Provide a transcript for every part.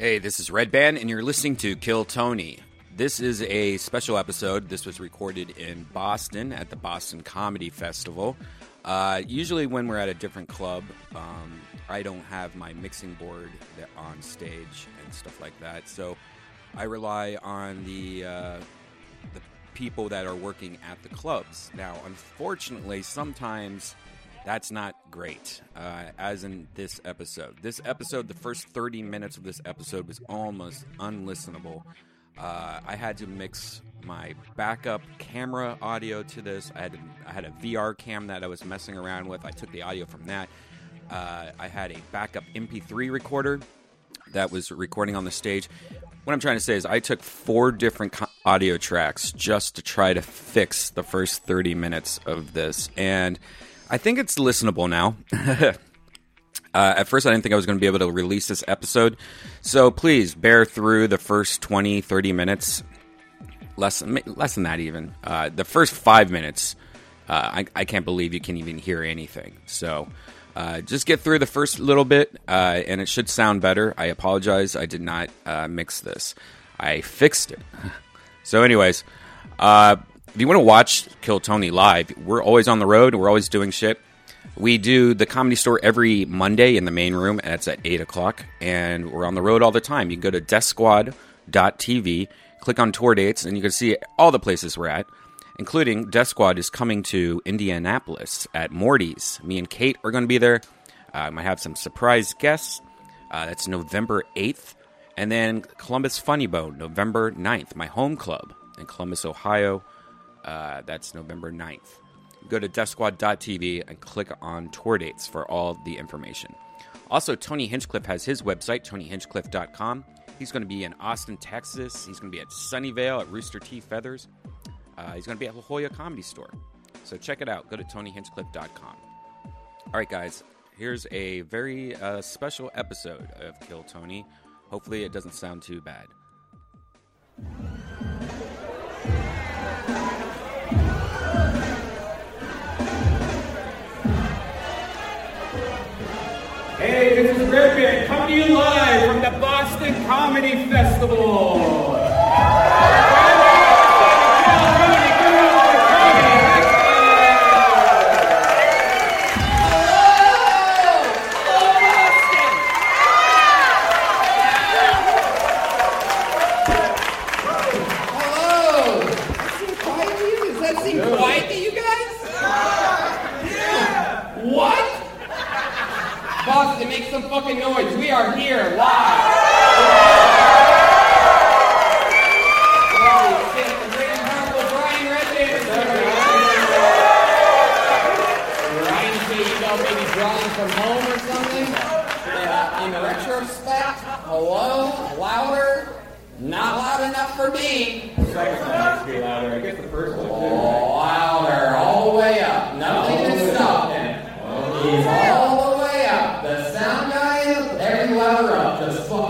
Hey, this is Redban, and you're listening to Kill Tony. This is a special episode. This was recorded in Boston at the Boston Comedy Festival. Uh, usually, when we're at a different club, um, I don't have my mixing board on stage and stuff like that. So I rely on the uh, the people that are working at the clubs. Now, unfortunately, sometimes that's not great, uh, as in this episode. This episode, the first 30 minutes of this episode was almost unlistenable. Uh, I had to mix my backup camera audio to this. I had, I had a VR cam that I was messing around with. I took the audio from that. Uh, I had a backup MP3 recorder that was recording on the stage. What I'm trying to say is, I took four different audio tracks just to try to fix the first 30 minutes of this. And I think it's listenable now. Uh, at first, I didn't think I was going to be able to release this episode. So please bear through the first 20, 30 minutes. Less, less than that, even. Uh, the first five minutes, uh, I, I can't believe you can even hear anything. So uh, just get through the first little bit, uh, and it should sound better. I apologize. I did not uh, mix this, I fixed it. so, anyways, if you want to watch Kill Tony live, we're always on the road. We're always doing shit. We do the comedy store every Monday in the main room, and it's at 8 o'clock. And we're on the road all the time. You can go to deathsquad.tv, click on tour dates, and you can see all the places we're at, including Death Squad is coming to Indianapolis at Morty's. Me and Kate are going to be there. Uh, I might have some surprise guests. Uh, that's November 8th. And then Columbus Funny Bone, November 9th, my home club in Columbus, Ohio. Uh, that's November 9th. Go to deathsquad.tv and click on tour dates for all the information. Also, Tony Hinchcliffe has his website, tonyhinchcliffe.com. He's going to be in Austin, Texas. He's going to be at Sunnyvale at Rooster Teeth Feathers. Uh, he's going to be at La Jolla Comedy Store. So check it out. Go to tonyhinchcliffe.com. All right, guys. Here's a very uh, special episode of Kill Tony. Hopefully, it doesn't sound too bad. Hey, this is Band coming to you live from the Boston Comedy Festival. Hello! Does that seem quiet to you? Does that seem quiet to you guys? Yeah! What? Boston, make some fucking noise. We are here live. The drawing from home or something? Yeah, in retrospect, hello, louder. Not loud enough for me. Second one needs to be louder. I guess the first one. Louder, all the way up. Nothing to stop him. He's all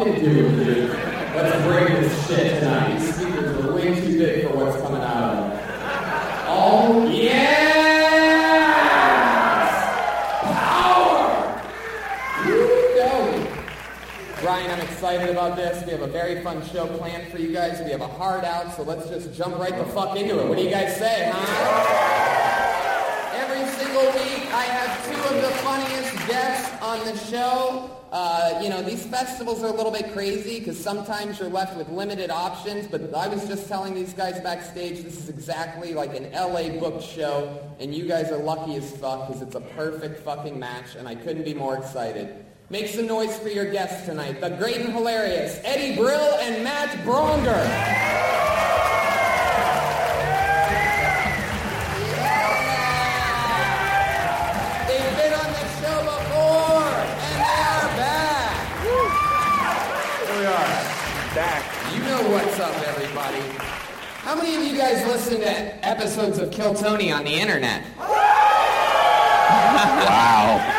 Just do dude. Let's bring this shit tonight. These speakers are way too big for what's coming out of them. Oh, yes! Power! Woo, doggy. Brian, I'm excited about this. We have a very fun show planned for you guys. We have a hard out, so let's just jump right the fuck into it. What do you guys say, huh? Every single week, I have two of the funniest guests on the show. Uh, you know, these festivals are a little bit crazy because sometimes you're left with limited options, but I was just telling these guys backstage this is exactly like an LA booked show, and you guys are lucky as fuck because it's a perfect fucking match, and I couldn't be more excited. Make some noise for your guests tonight, the great and hilarious Eddie Brill and Matt Braunger. Back. You know what's up, everybody. How many of you guys listen to episodes of Kill Tony on the internet? wow.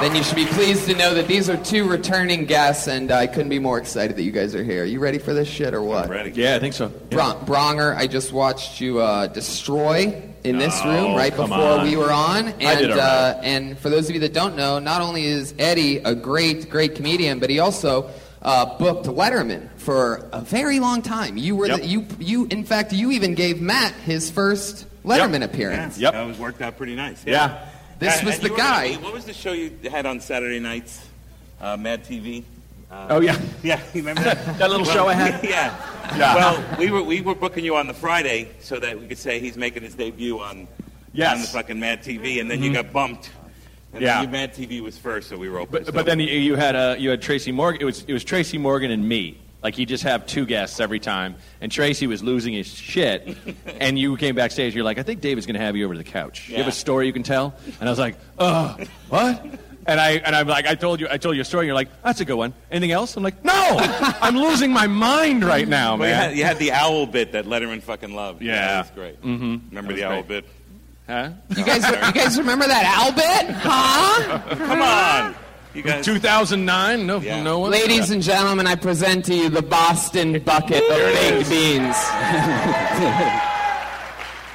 Then you should be pleased to know that these are two returning guests, and I couldn't be more excited that you guys are here. Are You ready for this shit or what? Ready? Yeah, I think so. Bron- Braunger, I just watched you uh, destroy in this No, room right before on. we were on. And, I did all uh, and for those of you that don't know, not only is Eddie a great, great comedian, but he also uh, booked Letterman for a very long time. You were Yep. the, you you in fact you even gave Matt his first Letterman appearance. Yep. That was worked out pretty nice. Yeah. This And- was and the you were- guy. What was the show you had on Saturday nights? Uh, Mad TV. Oh yeah. Yeah, you remember that? That little show I had? yeah. Yeah. Well, we were we were booking you on the Friday so that we could say he's making his debut on Yes. Mm-hmm. on the fucking Mad TV, and then you got bumped. And Yeah. then Mad TV was first, so we were open. But, but then you, you had uh, you had Tracy Morgan. It was it was Tracy Morgan and me. Like you just have two guests every time, and Tracy was losing his shit, and you came backstage. You're like, I think David's going to have you over to the couch. You have a story you can tell, and I was like, oh, what? And I and I'm like, I told you, I told you a story. And you're like, that's a good one. Anything else? I'm like, no, I'm losing my mind right now, Well, you, man. had, you had the owl bit that Letterman fucking loved. Yeah. that was great. Mm-hmm. Remember was the owl great. bit? Huh? You guys you guys remember that Al bit? Huh? Come on, you guys. 2009? No, Yeah. no one. Ladies and gentlemen, I present to you the Boston bucket of baked beans.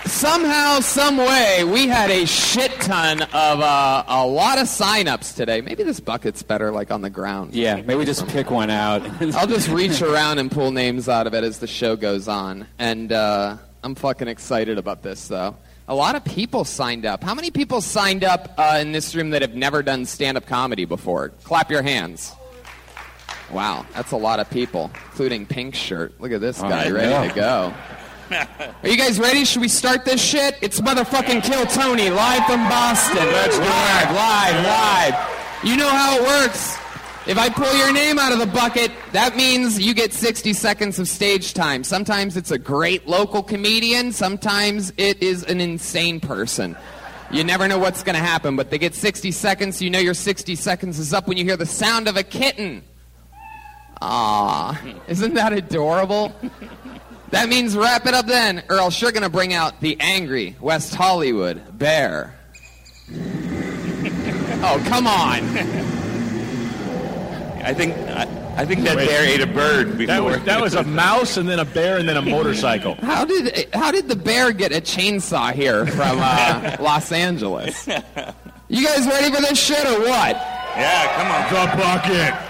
Somehow, some way, we had a shit ton of uh, a lot of sign-ups today. Maybe this bucket's better, like on the ground. Yeah, maybe we just pick one out. I'll just reach around and pull names out of it as the show goes on. And uh, I'm fucking excited about this, though. A lot of people signed up. How many people signed up uh, in this room that have never done stand-up comedy before? Clap your hands. Wow, that's a lot of people, including Pink Shirt. Look at this guy, I ready to go. Are you guys ready? Should we start this shit? It's motherfucking Kill Tony, live from Boston. Let's live, live, live. You know how it works. If I pull your name out of the bucket, that means you get 60 seconds of stage time. Sometimes it's a great local comedian, sometimes it is an insane person. You never know what's going to happen, but they get 60 seconds. You know your 60 seconds is up when you hear the sound of a kitten. Ah, isn't that adorable? That means wrap it up then, or else you're going to bring out the angry West Hollywood bear. oh, come on. I think I, I think that bear ate a bird before. That was, that was a mouse and then a bear and then a motorcycle. How did how did the bear get a chainsaw here from uh, Los Angeles? You guys ready for this shit or what? yeah, come on. The bucket.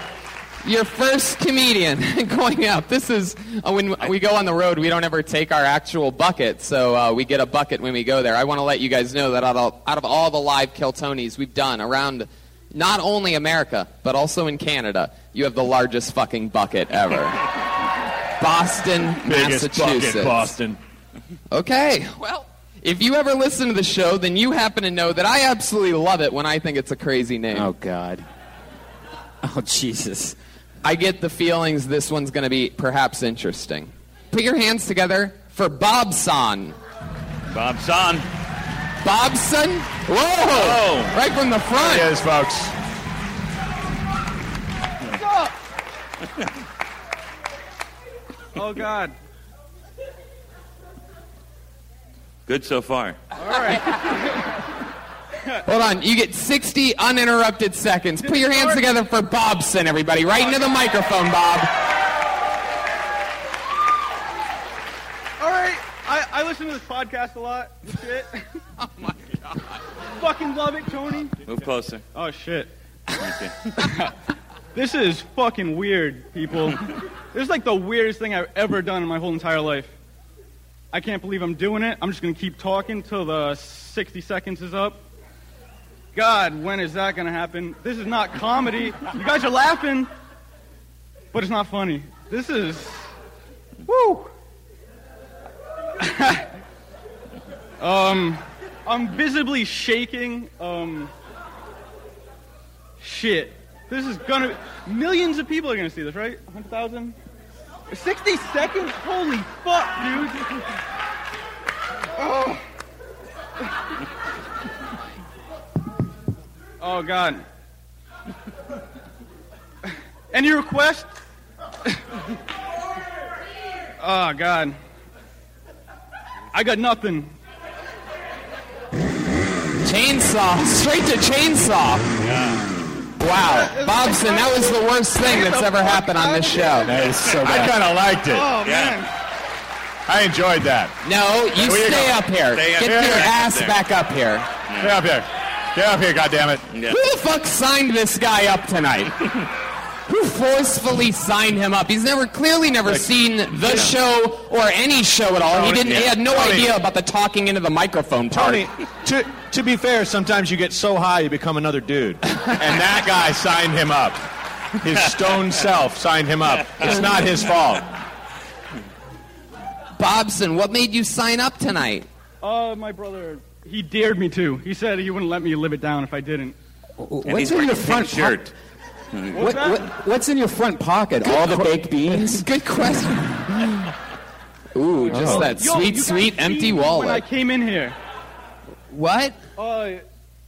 Your first comedian going up. This is uh, when we go on the road. We don't ever take our actual bucket, so uh, we get a bucket when we go there. I want to let you guys know that out of, out of all the live Kill Tonys we've done around not only America but also in Canada, you have the largest fucking bucket ever. Boston, Biggest Massachusetts. bucket, Boston. Okay, well, if you ever listen to the show, then you happen to know that I absolutely love it when I think it's a crazy name. oh God. Oh Jesus. I get the feelings this one's going to be perhaps interesting. Put your hands together for Bobson. Bob Son. Bobson? Whoa! Oh. Right from the front. There it is, folks. Oh, God. Good so far. All right. Hold on, you get 60 uninterrupted seconds. Put your hands together for Bobson, everybody. Right into the microphone, Bob. All right. I, I listen to this podcast a lot. Oh my God. fucking love it, Tony. Move closer. Oh, shit. This is fucking weird, people. this is like the weirdest thing I've ever done in my whole entire life. I can't believe I'm doing it. I'm just gonna keep talking till the 60 seconds is up. God, when is that gonna happen? This is not comedy. You guys are laughing, but it's not funny. This is. Woo! um, I'm visibly shaking. Um, shit. This is gonna. Millions of people are gonna see this, right? 100,000? 60 seconds? Holy fuck, dude. Oh. Oh, God. Any request? oh, God. I got nothing. Chainsaw. Straight to chainsaw. Wow. Bobson, that was the worst thing that's ever happened on this show. That is so bad. I kind of liked it. Oh, Yeah. man. I enjoyed that. No, you Where you stay going? up here. Stay up Get here. your ass There. back up here. Get up here. Get up here, goddammit. Yeah. Who the fuck signed this guy up tonight? Who forcefully signed him up? He's never clearly never seen the show or any show at all. he didn't. He had no Tony. idea about the talking into the microphone part. Tony, to, to be fair, sometimes you get so high you become another dude. And that guy signed him up. His stone self signed him up. It's not his fault. Bobson, what made you sign up tonight? Uh, my brother, he dared me to. He said he wouldn't let me live it down if I didn't. And he's wearing a pink shirt. What, what, what's in your front pocket? All the baked beans? Good question. Ooh, just that Yo, sweet, you guys sweet empty seen me When I wallet. came in here, What? uh,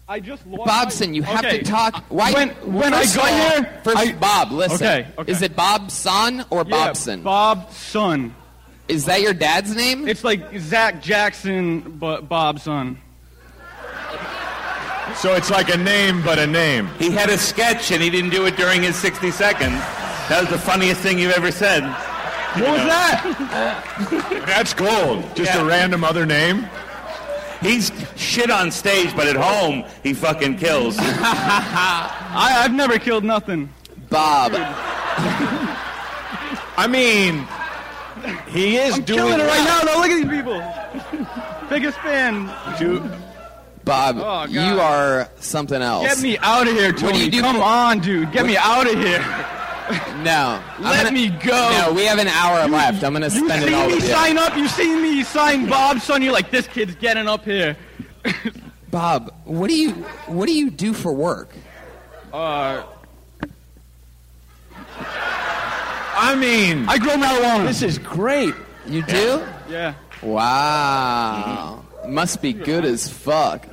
I just lost. Bobson, you have Okay. to talk. Why? When- when I first got here, first, I- Bob, listen. Okay, okay. Is it Bob Son or Yeah, Bobson? Bob son. Is that your dad's name? It's like Zach Jackson, but Bob's son. So it's like a name, but a name. He had a sketch and he didn't do it during his 60 seconds. That was the funniest thing you've ever said. What was that? That's gold. Just a random other name. He's shit on stage, but at home, he fucking kills. I, I've never killed nothing. Bob. I mean, he is I'm doing killing it right now. though. look at these people. Biggest fan. Dude, Bob, Oh, you are something else. Get me out of here, Tony. do you do Come for- on, dude. Get me out of here. No. Let gonna- me go. No, we have an hour left. I'm going to spend it see all me with you. sign up. You see me sign Bob, son. You're like, this kid's getting up here. Bob, what do you what do you do for work? Uh, I mean, I grow marijuana. this is great. You do? yeah. Wow. Must be good as fuck.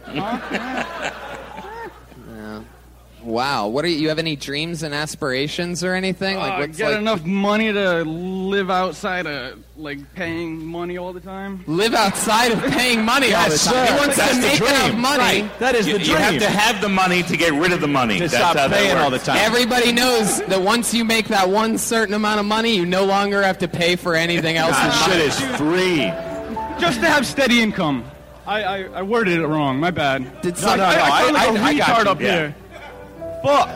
Yeah. Wow. What are you, you have any dreams and aspirations or anything? Like Uh, what's get like enough money to live outside of like paying money all the time. live outside of paying money all the time. sir. He wants That's to make enough money. Right. That is You, the you have to have the money to get rid of the money. to That's stop how paying all the time. Everybody knows that once you make that one certain amount of money, you no longer have to pay for anything else. in God, shit is free. Just to have steady income. I, I, I worded it wrong. My bad. Did I, some- I, I, I- sound like a I- I got retard you, up yeah. here. Fuck.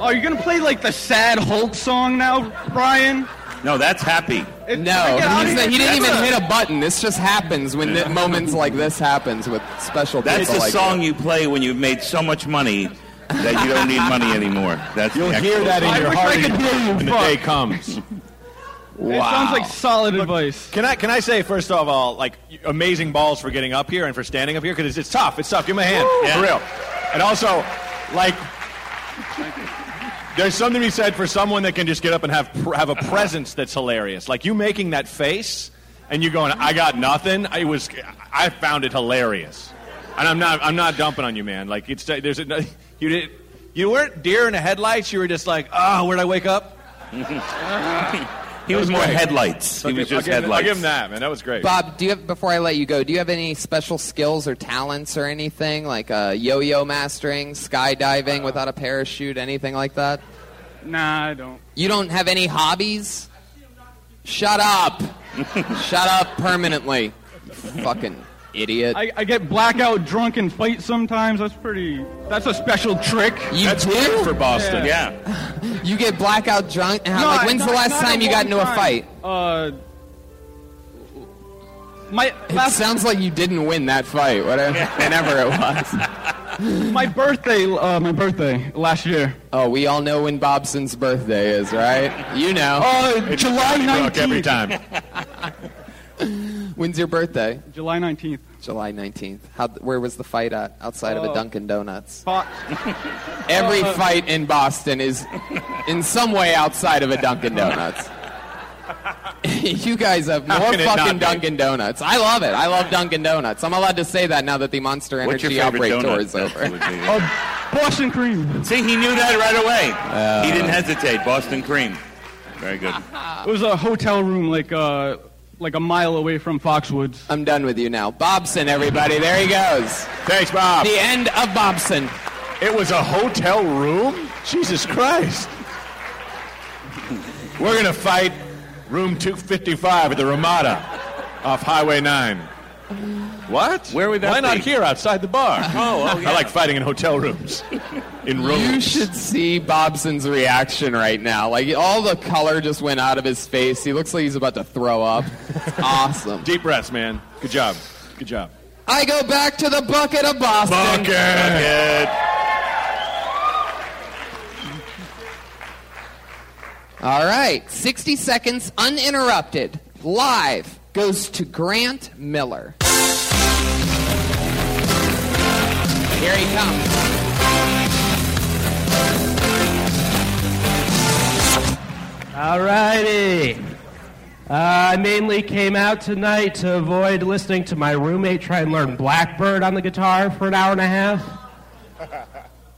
oh, you're gonna play like the sad Hulk song now, Brian? No, that's happy. It- No, get out of he's- here. he didn't even a- hit a button. This just happens when the, moments like this happens with special That's people the like song that. you play when you've made so much money that you don't need money anymore. That's You'll the hear that in. I your I heart could hear you, when the day comes. It sounds like solid advice. Can I can I say first of all, like amazing balls for getting up here and for standing up here because it's, it's tough. It's tough. Give me a hand Yeah. for real. And also, like, there's something to be said for someone that can just get up and have pr- have a presence that's hilarious. Like you making that face and you going, "I got nothing." I was, I found it hilarious, and I'm not I'm not dumping on you, man. Like it's there's a, you did you weren't deer in the headlights. You were just like, "Oh, where'd I wake up?" He was more great. headlights. He was give- I'll just give him- headlights. I'll give him that, man. That was great. Bob, do you have before I let you go? Do you have any special skills or talents or anything like uh, yo-yo mastering, skydiving without a parachute, anything like that? Nah, I don't. You don't have any hobbies? Shut up! Shut up permanently, fucking idiot. I, I get blackout drunk and fight sometimes. That's pretty. That's a special trick. you That's do? weird for Boston. Yeah. You get blackout drunk? And how, like, when's the last time you got one into a fight? Uh, my It sounds like you didn't win that fight, whatever, whenever it was. my birthday. Uh, my birthday last year. Oh, we all know when Bobson's birthday is, right? You know. Uh, July Look, nineteenth. every time. When's your birthday? July nineteenth. July 19th. How, where was the fight at? Outside of a Oh. Dunkin' Donuts. Fuck. Every Uh, fight in Boston is in some way outside of a Dunkin' Donuts. you guys have How more can it not fucking? Dunkin' Donuts. I love it. I love Dunkin' Donuts. I'm allowed to say that now that the Monster Energy favorite outbreak tour is over. That would be- Oh, Boston cream. See, he knew that right away. Uh. he didn't hesitate. Boston cream. Very good. It was a hotel room like uh like a mile away from Foxwoods. I'm done with you now. Bobson, everybody. There he goes. Thanks, Bob. The end of Bobson. It was a hotel room? Jesus Christ. We're going to fight room 255 at the Ramada off Highway 9. What? Where would that Why not here outside the bar? Oh, oh, yeah. I like fighting in hotel rooms. In rooms. You should see Bobson's reaction right now. Like all the color just went out of his face. He looks like he's about to throw up. It's awesome. Deep breaths, man. Good job. Good job. I go back to the bucket of Boston. Bucket. All right, 60 seconds uninterrupted, live, goes to Grant Miller. Here he comes. All righty. Uh, I mainly came out tonight to avoid listening to my roommate try and learn Blackbird on the guitar for an hour and a half.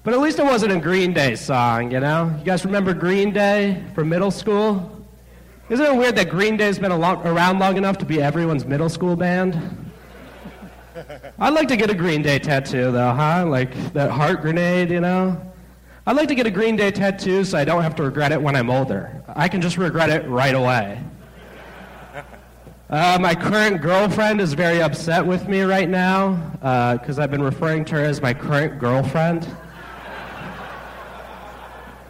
But at least it wasn't a Green Day song, you know? You guys remember Green Day from middle school? Isn't it weird that Green Day's been a lo- around long enough to be everyone's middle school band? I'd like to get a Green Day tattoo, though, huh? Like that heart grenade, you know? I'd like to get a Green Day tattoo so I don't have to regret it when I'm older. I can just regret it right away. Uh, my current girlfriend is very upset with me right now because I've been referring to her as my current girlfriend.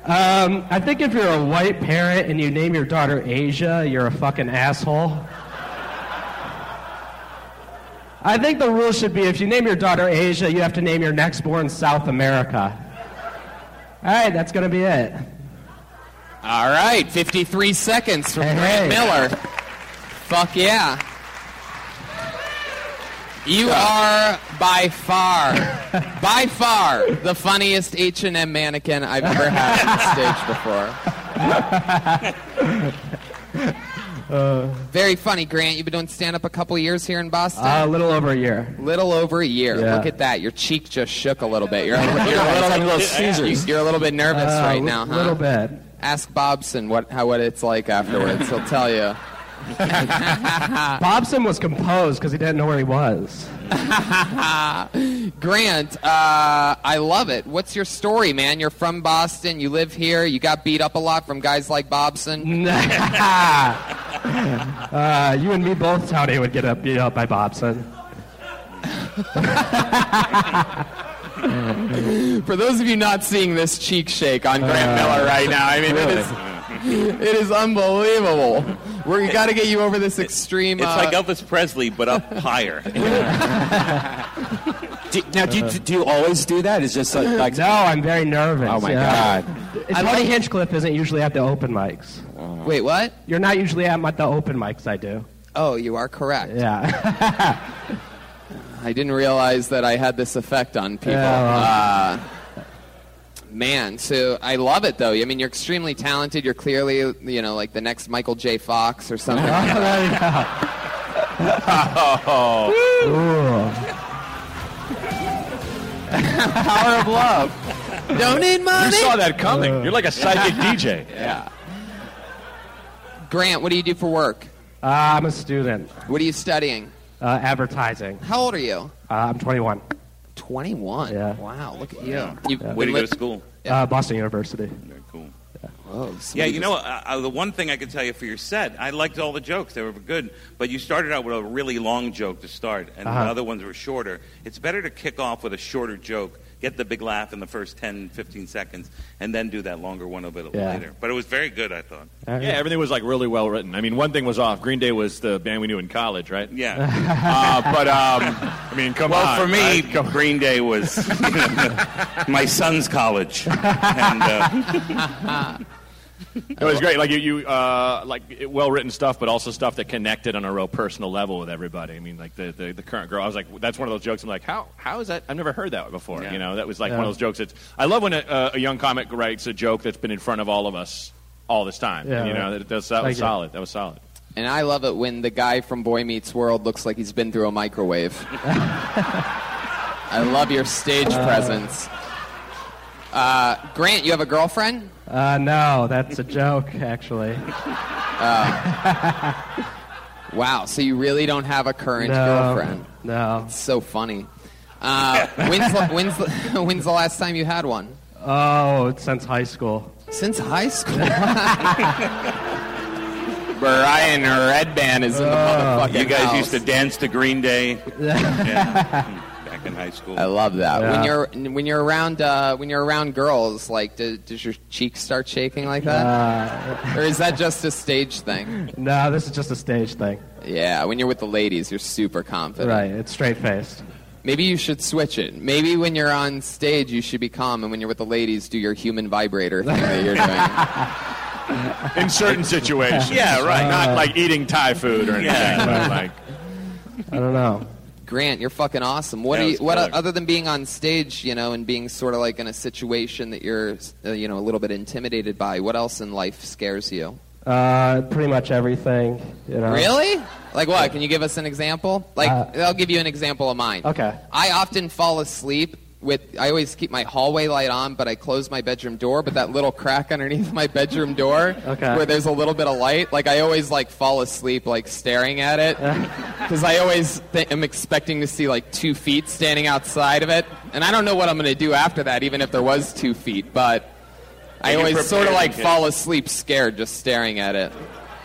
Um, I think if you're a white parent and you name your daughter Asia, you're a fucking asshole. I think the rule should be if you name your daughter Asia, you have to name your next born South America. All right, that's going to be it. All right, 53 seconds from Hey, Grant hey. Miller. Fuck yeah. You are by far, by far, the funniest H&M mannequin I've ever had on stage before. Very funny, Grant. You've been doing stand-up a couple years here in Boston. Uh, a little over a year. little over a year. Yeah. Look at that. Your cheek just shook a little bit. You're a little, you're a little, Little Caesars. you're a little bit nervous Uh, right li- now, huh? A little bit. Ask Bobson what how what it's like afterwards. He'll tell you. Bobson was composed because he didn't know where he was. Grant, uh, I love it. What's your story, man? You're from Boston. You live here. You got beat up a lot from guys like Bobson. uh, you and me both, Tony, would get up, beat up by Bobson. For those of you not seeing this cheek shake on Grant Miller right now, I mean, it is it is unbelievable. We got to get you over this extreme. It's uh, like Elvis Presley, but up higher. Do, now, do you, do you always do that? It's just like, like No, I'm very nervous. oh my yeah. god. Tony like- Hinchcliffe isn't usually at the open mics. Wait, what? You're not usually at the open mics I do. Oh, you are correct. Yeah. I didn't realize that I had this effect on people. Yeah, uh, man, so I love it though. I mean, you're extremely talented. You're clearly, you know, like the next Michael J. Fox or something. Oh, there you go. Power of love. Don't need money. You saw that coming. You're like a psychic DJ. Yeah. Grant, what do you do for work? Uh, I'm a student. What are you studying? Uh, advertising. How old are you? Uh, I'm 21. 21. Yeah. Wow, look at you. You've Way to been go to school. Uh, Boston University. Very cool. Whoa, Yeah, you know, uh, uh, the one thing I could tell you for your set, I liked all the jokes. They were good. But you started out with a really long joke to start, and Uh-huh. the other ones were shorter. It's better to kick off with a shorter joke, get the big laugh in the first 10, 15 seconds, and then do that longer one a bit Yeah. later. But it was very good, I thought. Uh, Yeah, everything was like really well written. I mean, one thing was off. Green Day was the band we knew in college, right? Yeah. Uh, but um, I mean, come well, on. Well, for me, right? Green Day was you know, my son's college. And, uh, It was great. Like you, you uh, like well written stuff, but also stuff that connected on a real personal level with everybody. I mean, like the, the, the current girl. I was like, that's one of those jokes. I'm like, how how is that? I've never heard that before. Yeah. You know, that was like Yeah. one of those jokes. That's I love when a, uh, a young comic writes a joke that's been in front of all of us all this time. Yeah, you know, right. that, that's, that Thank was you. solid. That was solid. And I love it when the guy from Boy Meets World looks like he's been through a microwave. I love your stage presence. Uh, Grant, you have a girlfriend? Uh, no, that's a joke, actually. Wow, so you really don't have a current no, girlfriend. No. It's so funny. Uh, when's, the, when's, the, when's the last time you had one? Oh, it's since high school. Since high school. Brian Redban is in the motherfucking You guys house. used to dance to Green Day Yeah. Back in high school. I love that. Yeah. When you're when you're around uh, when you're around girls, like, do, does your cheeks start shaking like that, Uh, or is that just a stage thing? no, this is just a stage thing. Yeah, when you're with the ladies, you're super confident. Right, it's straight faced. Maybe you should switch it. Maybe when you're on stage, you should be calm, and when you're with the ladies, do your human vibrator thing that you're doing. In certain situations. Yeah, right. Not like eating Thai food or anything, Yeah. but like I don't know. Grant, you're fucking awesome. What That do you? What killer. other than being on stage, you know, and being sort of like in a situation that you're, uh, you know, a little bit intimidated by? What else in life scares you? Uh, pretty much everything. You know. Really? Like what? Can you give us an example? Like, Uh, I'll give you an example of mine. Okay. I often fall asleep with. I always keep my hallway light on, but I close my bedroom door. But that little crack underneath my bedroom door, Okay. where there's a little bit of light, like I always like fall asleep like staring at it, because I always th- am expecting to see like two feet standing outside of it, and I don't know what I'm going to do after that, even if there was two feet, but. I Are you always sort of like kid? fall asleep scared just staring at it.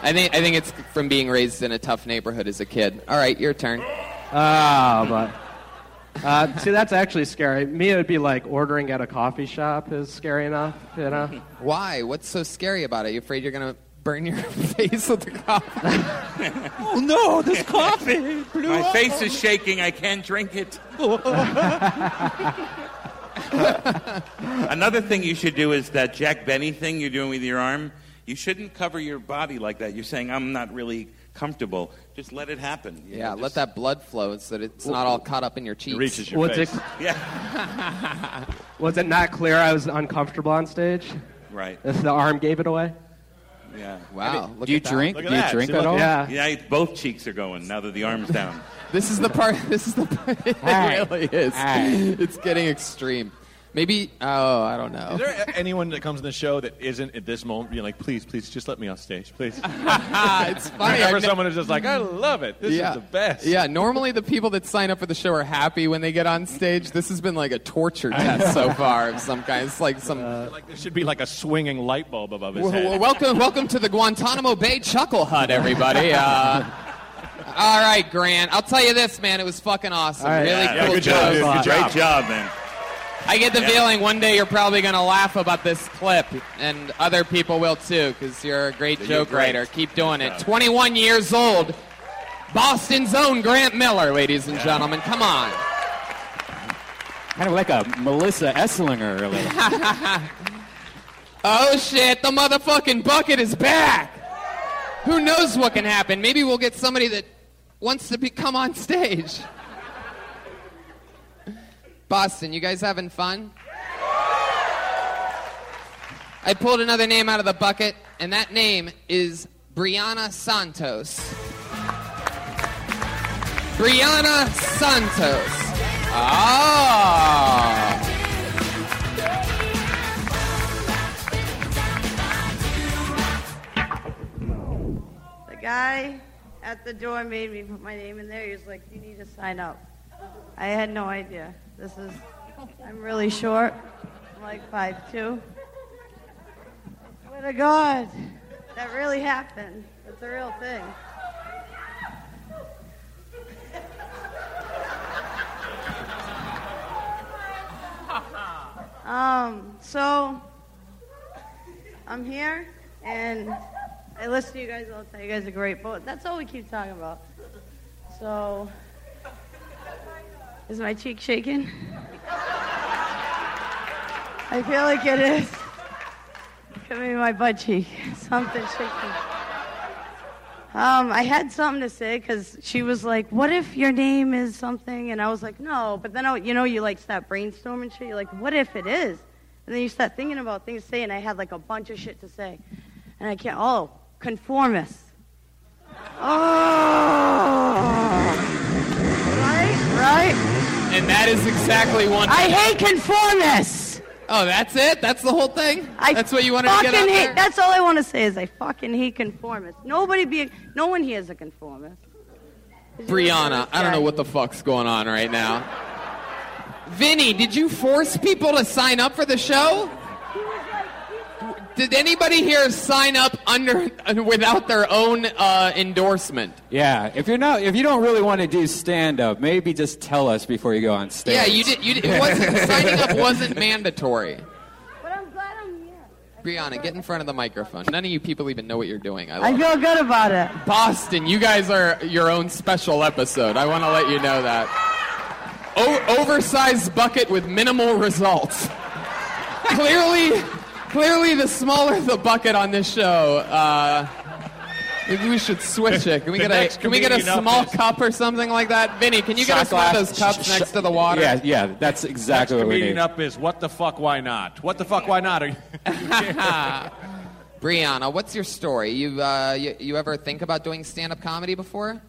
I think I think it's from being raised in a tough neighborhood as a kid. All right, your turn. Ah, but. Uh, see, that's actually scary. Me, it would be like ordering at a coffee shop is scary enough, you know? Why? What's so scary about it? You afraid you're gonna burn your face with the coffee? Oh no, this coffee! My face is shaking. I can't drink it. Another thing you should do is that Jack Benny thing you're doing with your arm. You shouldn't cover your body like that. You're saying I'm not really comfortable. Just let it happen. you yeah, know, let just- that blood flow so that it's not all caught up in your cheeks. it reaches your Was it, face. Yeah, was it not clear I was uncomfortable on stage? right. If the arm gave it away? Yeah. Wow. look Do you at that. drink? Look Do you that. drink See, at look- all? Yeah. Yeah, it- both cheeks are going now that the arm's down. This is the part. This is the part. It really is. It's getting extreme. Maybe. Oh, I don't know. Is there a- anyone that comes in the show that isn't at this moment being like, please, please, just let me off stage, please? It's funny. Whenever I've ne- someone is just like, I love it. This yeah. is the best. Yeah, normally the people that sign up for the show are happy when they get on stage. This has been like a torture test so far of some kind. It's like some. Like there should be like a swinging light bulb above his Well, head. well, welcome, welcome to the Guantanamo Bay Chuckle Hut, everybody. Uh, all right, Grant. I'll tell you this, man. It was fucking awesome. All right. Really Yeah, cool good job, joke. dude. Good Great job. job, man. I get the Yeah. feeling one day you're probably going to laugh about this clip, and other people will too, because you're a great You're joke great. writer. Keep doing it. 21 years old, Boston's own Grant Miller, ladies and gentlemen. Come on. Kind of like a Melissa Esslinger, really. Oh shit, the motherfucking bucket is back. Who knows what can happen? Maybe we'll get somebody that wants to be, come on stage. Boston, you guys having fun? I pulled another name out of the bucket, and that name is Brianna Santos. Brianna Santos. Ah. The guy at the door made me put my name in there. He was like, "You need to sign up." I had no idea. This is. I'm really short. I'm like five two. Swear to God, that really happened. It's a real thing. Um. So I'm here and I listen to you guys all the time. You guys are great, but that's all we keep talking about. So, is my cheek shaking? I feel like it is. Could be my butt cheek. Something shaking. Um, I had something to say because she was like, "What if your name is something?" And I was like, "No." But then, I, you know, you like start brainstorming shit. You're like, "What if it is?" And then you start thinking about things to say. And I had like a bunch of shit to say, and I can't. Oh, conformist. Oh, right. And that is exactly one. I hate conformists. Oh, that's it? That's the whole thing? I that's what you wanted to get out hate. there? That's all I want to say is I fucking hate conformists. Nobody be. No one here is a conformist. Brianna, I don't know what the fuck's going on right now. Vinny, did you force people to sign up for the show? Did anybody here sign up under without their own uh, endorsement? Yeah, if you're not, if you don't really want to do stand up, maybe just tell us before you go on stage. Yeah, you did. You did, it wasn't signing up wasn't mandatory. But I'm glad I'm here. Brianna, get in front of the microphone. None of you people even know what you're doing. I I love feel good about it. Boston, you guys are your own special episode. I want to let you know that. O- oversized bucket with minimal results. clearly, clearly, the smaller the bucket on this show, uh, maybe we should switch it. Can we The get a Can we get a small is- cup or something like that? Vinny, can you get Shot us one of those cups Sh- next sh- to the water? Yeah, yeah, that's Next exactly what we comedian need. up is what the fuck? Why not? What the fuck? Why not? Are you, Brianna, what's your story? You, uh, you you ever think about doing stand up comedy before?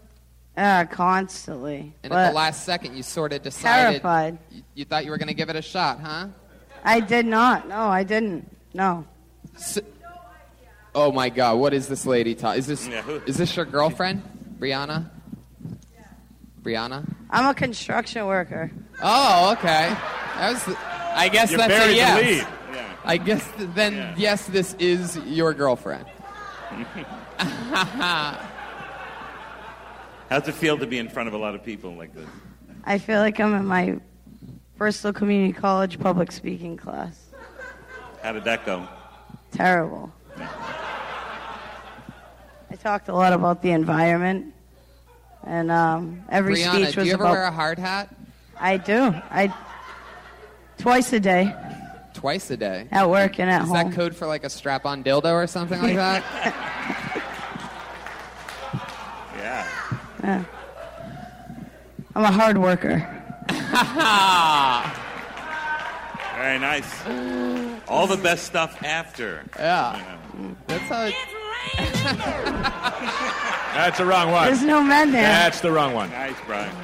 Uh, constantly. And but at the last second, you sort of decided terrified. You, you thought you were going to give it a shot, huh? I did not. No, I didn't. No. S- oh my God! What is this lady? Ta- is this Yeah, who- is this your girlfriend, Brianna? Brianna? I'm a construction worker. Oh, okay. That was. I guess you that's a yes. Yeah. I guess th- then Yeah. yes, this is your girlfriend. How's it feel to be in front of a lot of people like this? I feel like I'm in my Bristol Community College public speaking class. How did that go? Terrible. I talked a lot about the environment, and um, every Brianna, speech do was you ever about. wear a hard hat? I do. I twice a day Twice a day. at work and at Is home. Is that code for like a strap-on dildo or something like that? Yeah. I'm a hard worker. Very nice. All the best stuff after. yeah. That's how. It, That's the wrong one. There's no men there. That's the wrong one. Nice, Brian.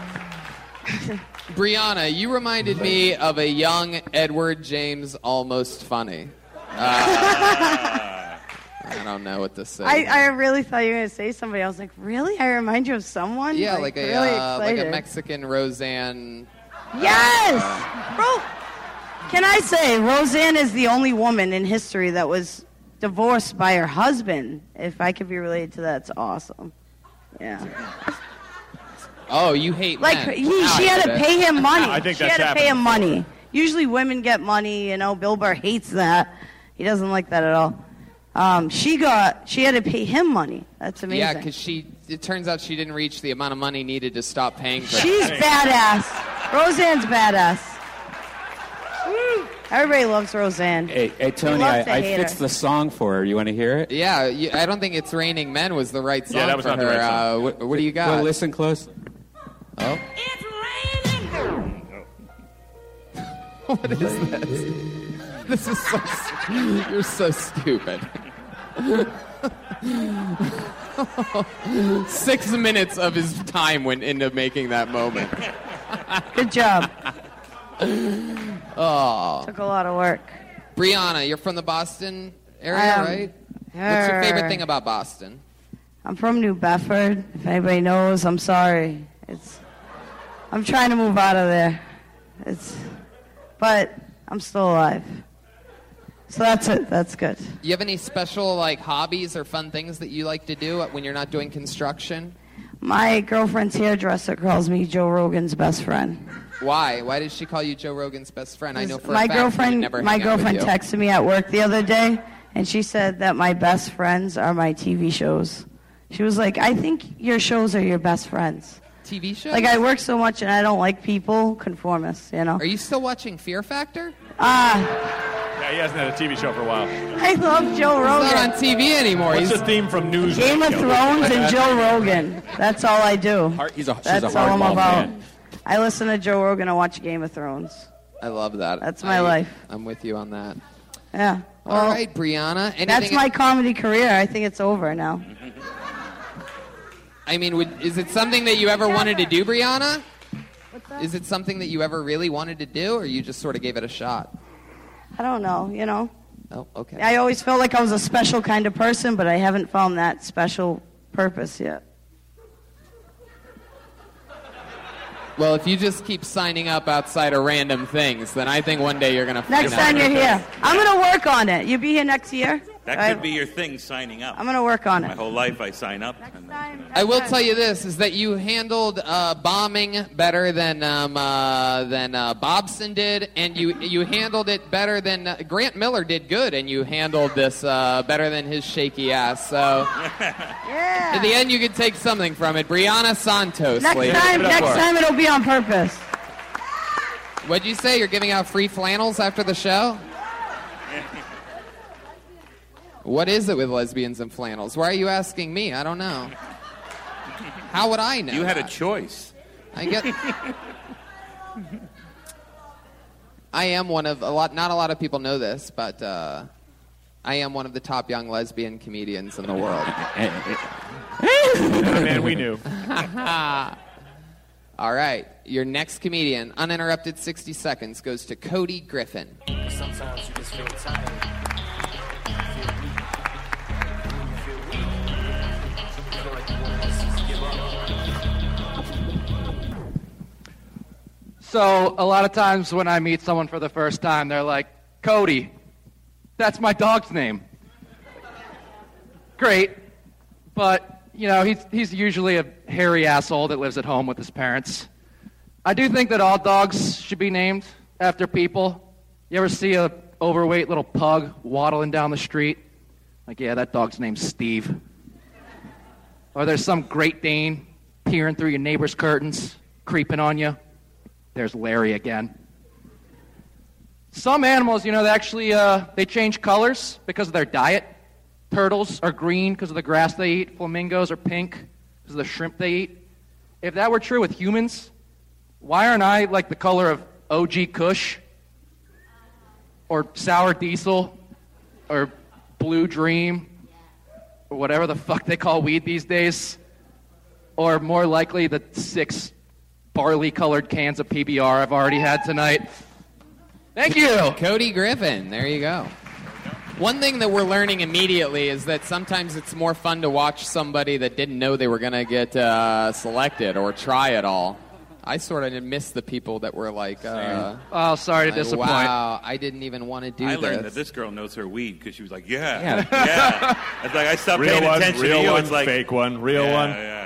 Brianna, you reminded me of a young Edward James Almost Funny. Uh, I don't know what to say. I, I really thought you were going to say somebody. I was like, really? I remind you of someone? yeah, like, a really uh, like a. Mexican Roseanne. Yes! Ro- Can I say, Roseanne is the only woman in history that was divorced by her husband. If I could be related to that, it's awesome. Yeah. Oh, you hate Like, men. he, Now she I had to it. pay him money. I think she that's had to pay him happened money. Usually women get money, you know. Bill Burr hates that. He doesn't like that at all. Um, she got, she had to pay him money. That's amazing. Yeah, because she. It turns out she didn't reach the amount of money needed to stop paying for. She's badass. Roseanne's badass. Woo. Everybody loves Roseanne. Hey, hey Tony, I, I fixed her. the song for her. You want to hear it? Yeah, you, I don't think "It's Raining Men" was the right song Yeah, that was for not her. the right song. Uh, what, what do you got? Well, listen close. Oh. It's raining. Oh. what is this? This is so. st- You're so stupid. Six minutes of his time went into making that moment. Good job. Oh, Took a lot of work. Brianna, you're from the Boston area, am. right? What's your favorite thing about Boston? I'm from New Bedford. If anybody knows, I'm sorry. It's. I'm trying to move out of there. It's. But I'm still alive. So that's it. That's good. You have any special like hobbies or fun things that you like to do when you're not doing construction? My girlfriend's hairdresser calls me Joe Rogan's best friend. Why? Why did she call you Joe Rogan's best friend? I know for my a fact she would girlfriend, never my hang out with girlfriend you. texted me at work the other day, and she said that my best friends are my TV shows. She was like, "I think your shows are your best friends." TV shows. Like I work so much and I don't like people, conformists, you know. Are you still watching Fear Factor? Ah, Yeah, he hasn't had a TV show for a while. I love Joe Rogan. He's not on TV anymore. What's He's the theme from News? Game of Radio? Thrones and Joe Rogan. That's all I do. Heart- he's a, she's That's a all I'm hardball about. fan. I listen to Joe Rogan and watch Game of Thrones. I love that. That's my I- life. I'm with you on that. Yeah. All Well, right, Brianna. Anything, That's my comedy career. I think it's over now. I mean, would, is it something that you ever wanted to do, Brianna? Is it something that you ever really wanted to do, or you just sort of gave it a shot? I don't know, you know. Oh, okay. I always felt like I was a special kind of person, but I haven't found that special purpose yet. Well, if you just keep signing up outside of random things, then I think one day you're gonna. Find Next time you're here. I'm gonna work on it. You be here next year. That I- could be your thing, signing up. I'm gonna work on it. My whole life I sign up. and then- I will tell you this: is that you handled uh, bombing better than um, uh, than uh, Bobson did, and you you handled it better than uh, Grant Miller did. Good, and you handled this uh, better than his shaky ass. So, Yeah. in the end, you could take something from it. Brianna Santos, Next ladies. time, Give it up next for time it'll be on purpose. What'd you say? You're giving out free flannels after the show? What is it with lesbians and flannels? Why are you asking me? I don't know. How would I know? You had a choice. I get. I am one of a lot. Not a lot of people know this, but uh, I am one of the top young lesbian comedians in the world. Man, we knew. All right, your next comedian, uninterrupted 60 seconds, goes to Cody Griffin. Sometimes you just feel tired. So a lot of times when I meet someone for the first time, they're like, Cody, that's my dog's name. Great, but you know he's he's usually a hairy asshole that lives at home with his parents. I do think that all dogs should be named after people. You ever see a overweight little pug waddling down the street? Like, yeah, that dog's name's Steve. Or there's some Great Dane peering through your neighbor's curtains, creeping on you. There's Larry again. Some animals, you know, they actually uh, they change colors because of their diet. Turtles are green because of the grass they eat. Flamingos are pink because of the shrimp they eat. If that were true with humans, why aren't I like the color of OG Kush or Sour Diesel or Blue Dream or whatever the fuck they call weed these days? Or more likely, the six barley colored cans of PBR I've already had tonight. Thank you. Cody Griffin. There you go. One thing that we're learning immediately is that sometimes it's more fun to watch somebody that didn't know they were going to get uh, selected or try it all. I sort of miss the people that were like, uh, Oh, sorry to like, disappoint. Wow, I didn't even want to do that. I this. learned that this girl knows her weed because she was like, yeah, yeah. It's like I stopped Real paying one, attention real to you. one, it's like fake one, real yeah, one. Yeah.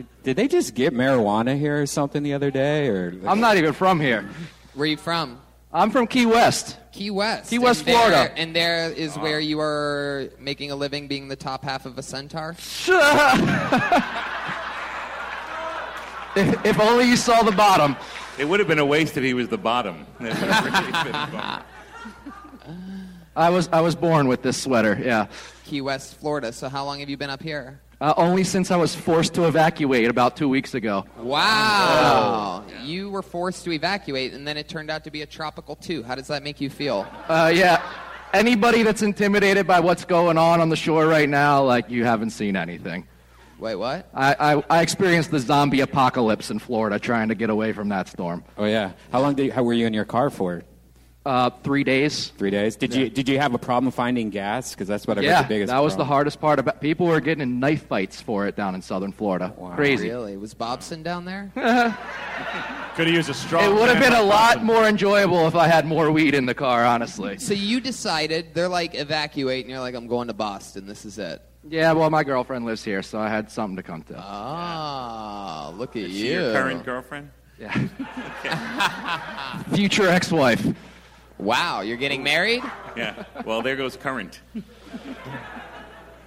Did, did they just get marijuana here or something the other day? Or I'm not even from here. Where are you from? I'm from Key West. Key West. Key West, And there- Florida. And there is where you are making a living being the top half of a centaur? If, if only you saw the bottom. It would have been a waste if he was the bottom. It would have really been. I was I was born with this sweater. Yeah. Key West, Florida. So how long have you been up here? Uh, only since I was forced to evacuate about two weeks ago. Wow. You were forced to evacuate, and then it turned out to be a tropical two. How does that make you feel? Uh, yeah. Anybody that's intimidated by what's going on on the shore right now, like you haven't seen anything. Wait, what? I, I, I experienced the zombie apocalypse in Florida trying to get away from that storm. Oh yeah. How long did you, how were you in your car for? Uh, three days. Three days. Did you did you have a problem finding gas? Because that's what I yeah, heard the biggest. that was the hardest part about. People were getting in knife fights for it down in southern Florida. Crazy. Really? Was Bobson down there? Could have used a strong. It would have been a lot Bobson. more enjoyable if I had more weed in the car, honestly. so you decided, they're like, evacuate, and you're like, I'm going to Boston. This is it. Yeah, well, my girlfriend lives here, so I had something to come to. Ah, look at Is you. she your current girlfriend? Yeah. Future ex-wife. Wow, you're getting married? Yeah. Well, there goes current.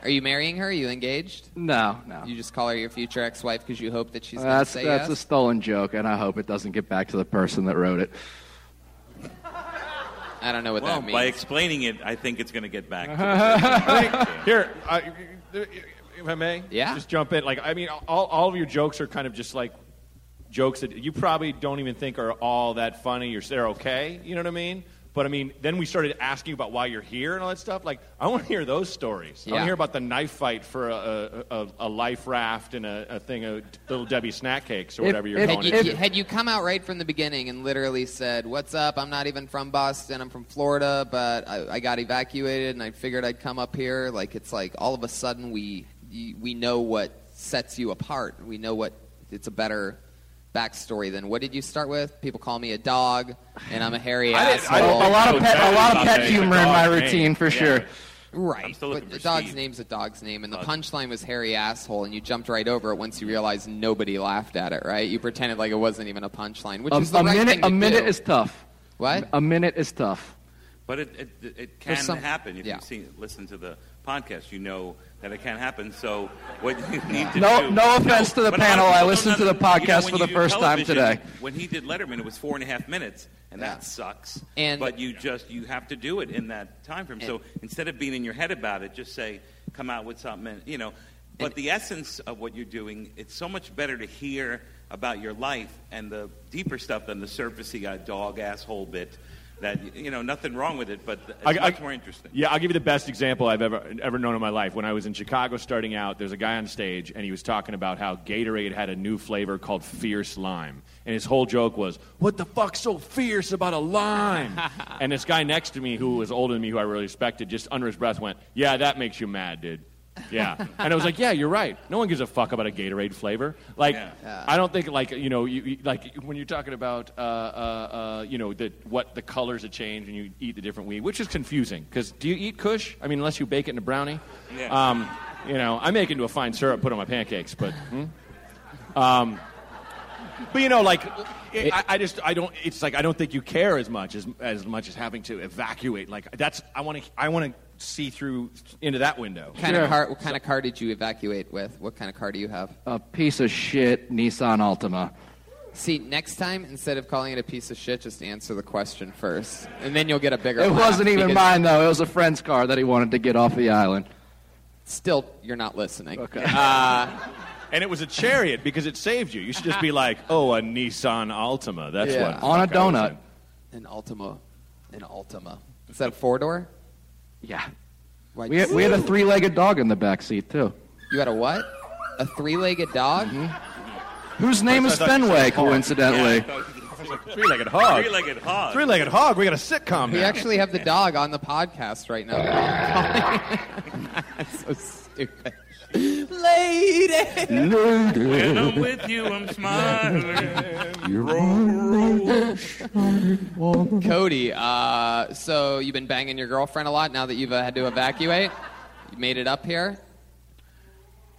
Are you marrying her? Are you engaged? No, no. You just call her your future ex-wife because you hope that she's going to That's say that's a stolen joke, and I hope it doesn't get back to the person that wrote it. I don't know what well, that means. by explaining it, I think it's going to get back. to the I here, uh, if I may, Yeah. just jump in. Like, I mean, all, all of your jokes are kind of just like jokes that you probably don't even think are all that funny or they're okay. You know what I mean? But I mean, then we started asking about why you're here and all that stuff. Like, I want to hear those stories. I want to hear about the knife fight for a, a, a, life raft and a, a thing of little Debbie snack cakes or If- whatever you're if- going Had you- had you come out right from the beginning and literally said, "What's up? I'm not even from Boston. I'm from Florida, but I, I got evacuated and I figured I'd come up here." Like it's like all of a sudden we we know what sets you apart. We know what it's a better backstory then. what did you start with? People call me a dog, and I'm a hairy I didn't- I asshole. a lot of pet, a lot of pet humor in my Dog name. routine for Yeah. sure. Right. I'm but the for dog's Steve. name's a dog's name, and the punchline was hairy asshole, and you jumped right over it once you realized nobody laughed at it. Right? You pretended like it wasn't even a punchline, which A, is the a right minute, thing to a minute do. is tough. What? A minute is tough. But it, it, it can There's some- happen. If yeah. you see, listen to the podcast, you know that it can't happen. So what you need to No- do... no no offense to the but a lot of panel. I listened to the know- you know, podcast for the first time today. When he did Letterman, it was four and a half minutes, and Yeah. that sucks. And- but you just you have to do it in that time frame. so instead of being in your head about it, just say, come out with something, you know. But And- the essence of what you're doing, it's so much better to hear about your life and the deeper stuff than the surfacey uh, dog asshole bit. That you know, nothing wrong with it, but it's I- I- more interesting. Yeah, I'll give you the best example I've ever ever known in my life. When I was in Chicago starting out, there's a guy on stage, and he was talking about how Gatorade had a new flavor called Fierce Lime, and his whole joke was, "What the fuck's so fierce about a lime?" and this guy next to me, who was older than me, who I really respected, just under his breath went, "Yeah, that makes you mad, dude." Yeah, and I was like, "Yeah, you're right. No one gives a fuck about a Gatorade flavor. Like, Yeah. I don't think like you know, you, you- like when you're talking about uh, uh, uh, you know the what the colors have changed when you eat the different weed, which is confusing. Because do you eat Kush? I mean, unless you bake it in a brownie. Yeah. Um, you know, I make it into a fine syrup, put on my pancakes, but. hmm? Um, but you know, like, I, I just, I don't. It's like I don't think you care as much as as much as having to evacuate. Like that's, I want to, I want to see through into that window. What kind of car? What kind of car did you evacuate with? What kind of car do you have? A piece of shit Nissan Altima. See, next time instead of calling it a piece of shit, just answer the question first, and then you'll get a bigger. It wasn't even because mine though. It was a friend's car that he wanted to get off the island. Still, you're not listening. Okay. Uh, And it was a chariot because it saved you. You should just be like, oh, a Nissan Altima. That's Yeah. what. On a fuck I was donut. in. an Ultima, an Ultima. Is that a four door? Yeah. Why'd We had, we had a three-legged dog in the back seat too. You had a what? A three-legged dog? Mm-hmm. Whose name is I Fenway, said hog. coincidentally. Three-legged hog. Three-legged hog. Three-legged hog. We got a sitcom We now. actually have the dog on the podcast right now. That's so stupid. Lady! When I'm with you, I'm smiling. Cody, uh, so you've been banging your girlfriend a lot now that you've uh, had to evacuate? You made it up here?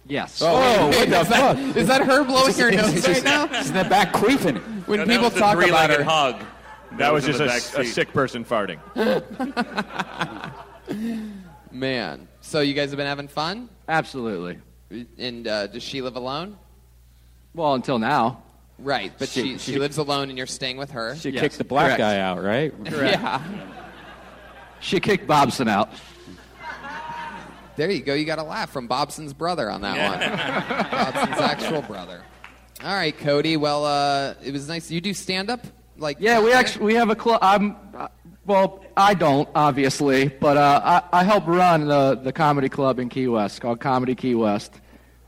Yes. Oh, what the is, that, fuck? is that her blowing her nose right now? She's in the back queefing. When No, that people was the talk about three-legged her. hog. That was in just the a, back a seat. sick person farting. Man. So you guys have been having fun? Absolutely. And uh, does she live alone? Well, until now. Right, but she, She- she, she- lives alone and you're staying with her. She Yes, kicked the black correct. guy out, right? Yeah. She kicked Bobson out. There you go. You got a laugh from Bobson's brother on that one. Bobson's actual brother. All right, Cody. Well, uh, it was nice. You do stand up? Like Yeah, we actually we have a club. I'm uh, well, I don't obviously, but uh, I, I help run the the comedy club in Key West called Comedy Key West,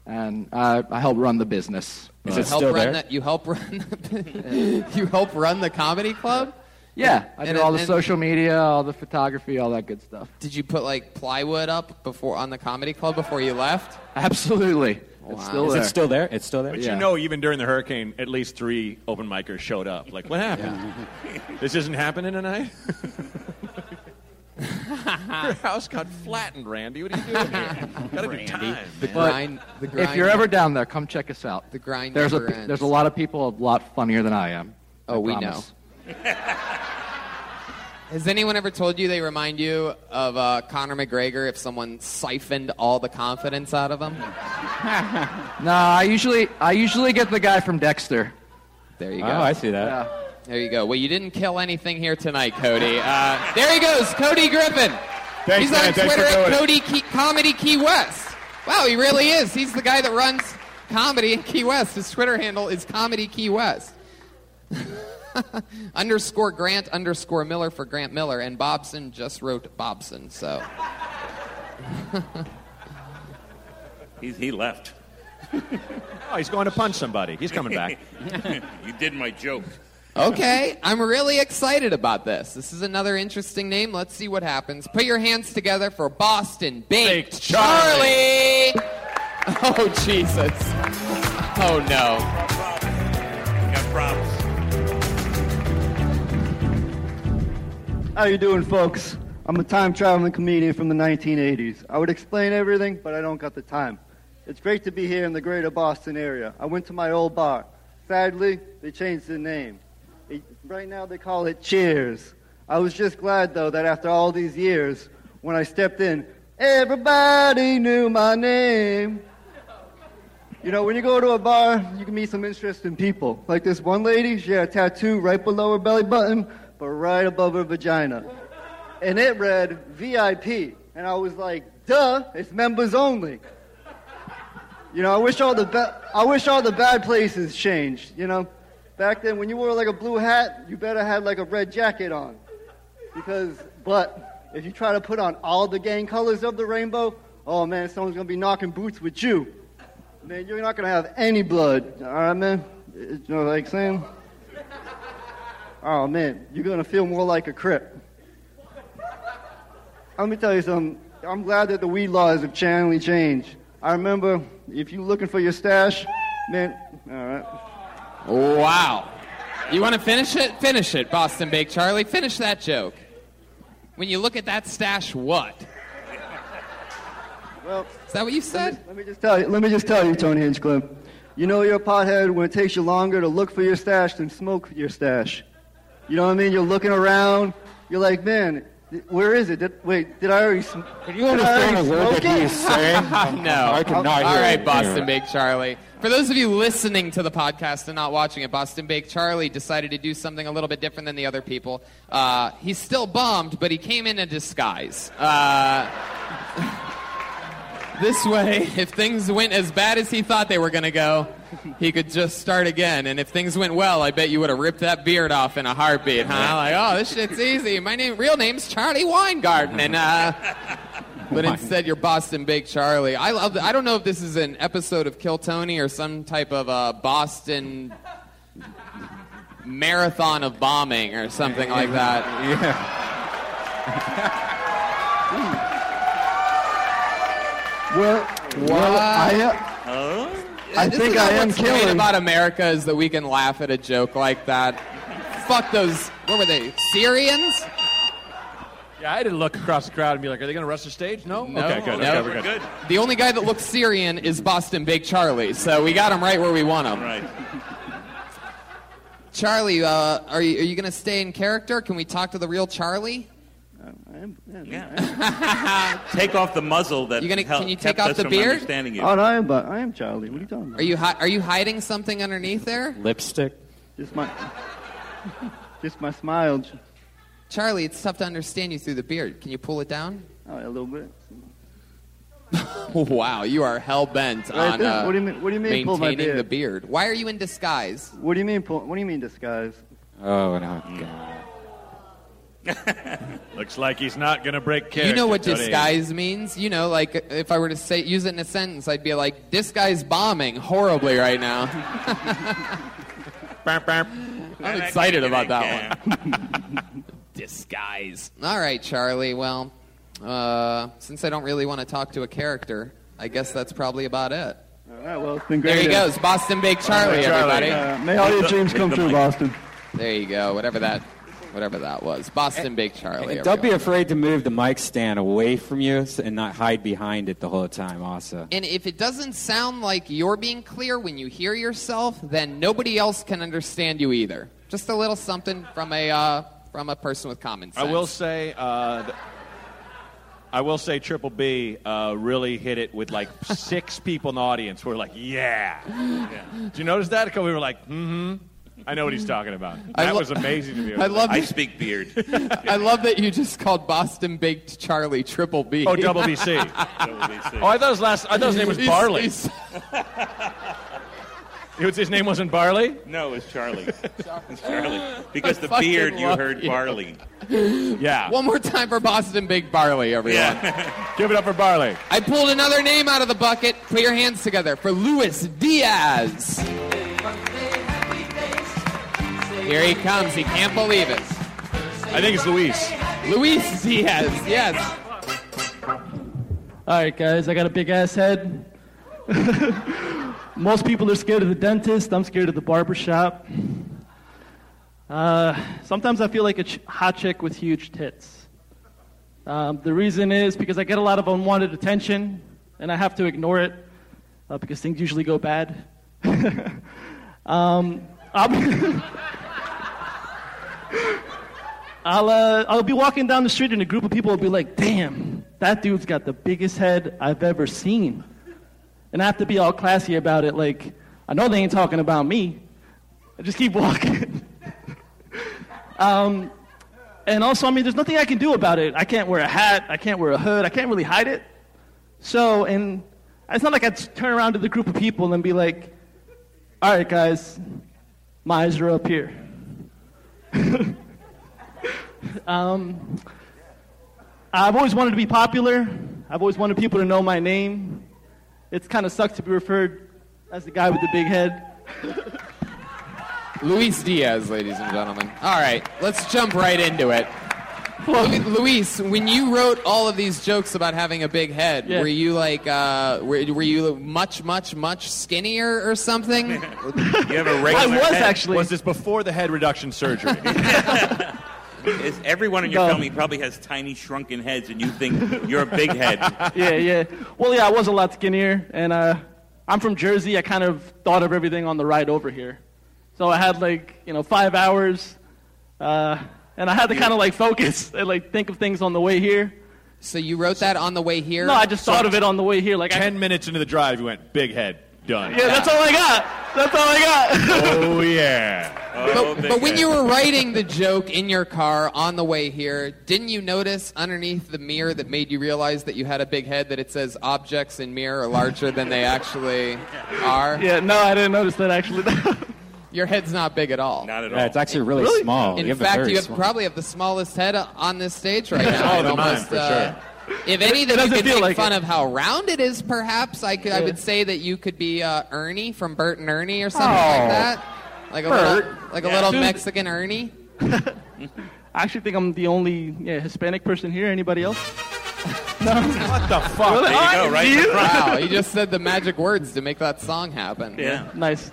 and I, I help run the business. Is You it help still run there? The, you help run. you help run the comedy club. Yeah, I And- do all the and- social media, all the photography, all that good stuff. Did you put like plywood up before on the comedy club before you left? Absolutely, Wow. it's still Is there. it still there? It's still there? But Yeah. you know, even during the hurricane, at least three open micers showed up. Like, what happened? This isn't happening tonight? Your house got flattened, Randy. What are you doing here? Gotta do time. The. But grind. The grind. if you're ever down there, come check us out. the grind There's a never ends. there's a lot of people a lot funnier than I am. Oh, I we promise. Has anyone ever told you they remind you of uh, Conor McGregor if someone siphoned all the confidence out of him? No, I usually I usually get the guy from Dexter. There you go. Oh. I see that. Yeah. There you go. Well, you didn't kill anything here tonight, Cody. Uh, there he goes, Cody Griffin. Thanks, He's man. on Thanks Twitter for at doing it. Cody Key, Comedy Key West. Wow, he really is. He's the guy that runs comedy in Key West. His Twitter handle is Comedy Key West. underscore Grant underscore Miller for Grant Miller, and Bobson just wrote Bobson. So He's, he left. Oh, he's going to punch somebody. He's coming back. you did my joke. Okay, I'm really excited about this. This is another interesting name. Let's see what happens. Put your hands together for Boston Baked, Baked Charlie. Oh Jesus! Oh no! We got props. How you doing, folks? I'm a time traveling comedian from the 1980s. I would explain everything, but I don't got the time. It's great to be here in the greater Boston area. I went to my old bar. Sadly, they changed the name. It- right now they call it Cheers. I was just glad, though, that after all these years, when I stepped in, everybody knew my name. You know, when you go to a bar, you can meet some interesting people. Like this one lady, she had a tattoo right below her belly button, but right above her vagina. And it read VIP. And I was like, duh, it's members only. You know, I wish all the ba- I wish all the bad places changed. You know, back then when you wore like a blue hat, you better had like a red jacket on, because but if you try to put on all the gang colors of the rainbow, oh man, someone's gonna be knocking boots with you. Man, you're not gonna have any blood. All right, man. You know, like saying. Oh man, you're gonna feel more like a crip. Let me tell you something. I'm glad that the weed laws have finally changed. I remember if you're looking for your stash, man. All right. Wow. You want to finish it? Finish it, Boston Bake Charlie. Finish that joke. When you look at that stash, what? Well, is that what you said? Let me just tell you. Let me just tell you, Tony Hinchcliffe. You know you're a pothead when it takes you longer to look for your stash than smoke your stash. You know what I mean? You're looking around. You're like, man, where is it? Did, wait, did I already? Sm- Can you understand a word that he is saying? no. I cannot All hear right, it. Boston Bake Charlie. For those of you listening to the podcast and not watching it, Boston Bake Charlie decided to do something a little bit different than the other people. Uh, he's still bummed, but he came in a disguise. Uh, this way, if things went as bad as he thought they were going to go, he could just start again. And if things went well, I bet you would have ripped that beard off in a heartbeat, huh? Like, oh, this shit's easy. My name, real name's Charlie Weingarten, and uh, but instead you're Boston Bake Charlie. I love. The, I don't know if this is an episode of Kill Tony or some type of uh, Boston marathon of bombing or something like that. Well, well, I, uh, I This think I am what's great killing. about America is that we can laugh at a joke like that. Fuck those. What were they? Syrians? Yeah, I didn't look across the crowd and be like, "Are they going to rush the stage?" No. No, okay, good. no. Okay, we're good. The only guy that looks Syrian is Boston Bake Charlie, so we got him right where we want him. Right. Charlie, uh, are you, are you going to stay in character? Can we talk to the real Charlie? Take off the muzzle that You gonna- hel- can you take off the beard? understanding you. Oh, no, I am, but I am Charlie. What are you talking about? Are you hi- are you hiding something underneath there? Lipstick. Just my, just my smile. Charlie, it's tough to understand you through the beard. Can you pull it down? Oh, a little bit. wow, you are hell bent Right on uh, What do you mean- what do you mean, pull my maintaining beard? the beard. Why are you in disguise? What do you mean? pull- What do you mean disguise? Oh no. Looks like he's not going to break character. you know what Tony. disguise means? You know, like if I were to say use it in a sentence, I'd be like, "This guy's bombing horribly right now." I'm excited about that one. Disguise. All right, Charlie. Well, uh, since I don't really want to talk to a character, I guess that's probably about it. All right, well, it's been great. There he goes, Boston Bake Charlie, All right, everybody. Uh, may all your dreams come true, Boston. There you go. Whatever that, whatever that was, Boston Big Charlie. And don't be everyone. afraid to move the mic stand away from you and not hide behind it the whole time. Also, And if it doesn't sound like you're being clear when you hear yourself, then nobody else can understand you either. Just a little something from a uh, from a person with common sense. I will say, uh, th- I will say, Triple B uh, really hit it with like six people in the audience who were like, "Yeah." Did you notice that? Because we were like, "Mm-hmm." I know what he's talking about. I That lo- was amazing to me. I love I that- speak beard. I love that you just called Boston Baked Charlie Triple B. Oh, double BC. Oh, I thought his last. I thought his name was He's- Barley. he's- It was- his name wasn't Barley. No, it's Charlie. It's Charlie. Because I the beard, you heard you. barley. Yeah. One more time for Boston Baked Barley, everyone. Yeah. Give it up for Barley. I pulled another name out of the bucket. Put your hands together for Luis Diaz. Here he comes. He can't believe it. I think it's Luis. Luis Diaz, yes. All right, guys, I got a big ass head. Most people are scared of the dentist. I'm scared of the barber shop. Uh, sometimes I feel like a ch- hot chick with huge tits. Um, the reason is because I get a lot of unwanted attention, and I have to ignore it uh, because things usually go bad. um, I'll, I'll, uh, I'll be walking down the street, and a group of people will be like, "Damn, that dude's got the biggest head I've ever seen," and I have to be all classy about it, like, "I know they ain't talking about me." I just keep walking. um, and also, I mean, there's nothing I can do about it. I can't wear a hat. I can't wear a hood. I can't really hide it. So, and it's not like I'd turn around to the group of people and be like, all right, guys, my eyes are up here. um, I've always wanted to be popular. I've always wanted people to know my name. It's kind of sucks to be referred as the guy with the big head. Luis Diaz, ladies and gentlemen. All right, let's jump right into it. Lu- Luis, when you wrote all of these jokes about having a big head, Yeah. were you like, uh, were, were you much, much, much skinnier or something? You have a regular I was head? actually. Was this before the head reduction surgery? Is everyone in your No. family probably has tiny shrunken heads, and you think you're a big head? yeah, yeah. Well, yeah, I was a lot skinnier, and uh, I'm from Jersey. I kind of thought of everything on the ride over here. So I had like, you know, five hours, uh, and I had to kind of like focus and like think of things on the way here. So you wrote that on the way here? No, I just thought of it on the way here. Like, I, Ten minutes into the drive, you went big head, done. yeah, that's all I got. That's all I got. Oh yeah. But, oh, but when you were writing the joke in your car on the way here, didn't you notice underneath the mirror that made you realize that you had a big head that it says objects in mirror are larger than they actually are? yeah, no, I didn't notice that actually. Your head's not big at all. Not at Yeah, it's actually really, small. In you have fact, you have small- probably have the smallest head on this stage right now. Smaller It than mine, almost, for uh, If anything, It you could feel make like fun it. of how round it is. Perhaps I could. I would say that you could be uh, Ernie from Bert and Ernie or something Oh. like that, like a little, Bert. like a little Dude. Mexican Ernie. I actually think I'm the only yeah, Hispanic person here. Anybody else? What the fuck? Really? There you go, right you? the front. Wow, you just said the magic words to make that song happen. Yeah. Nice.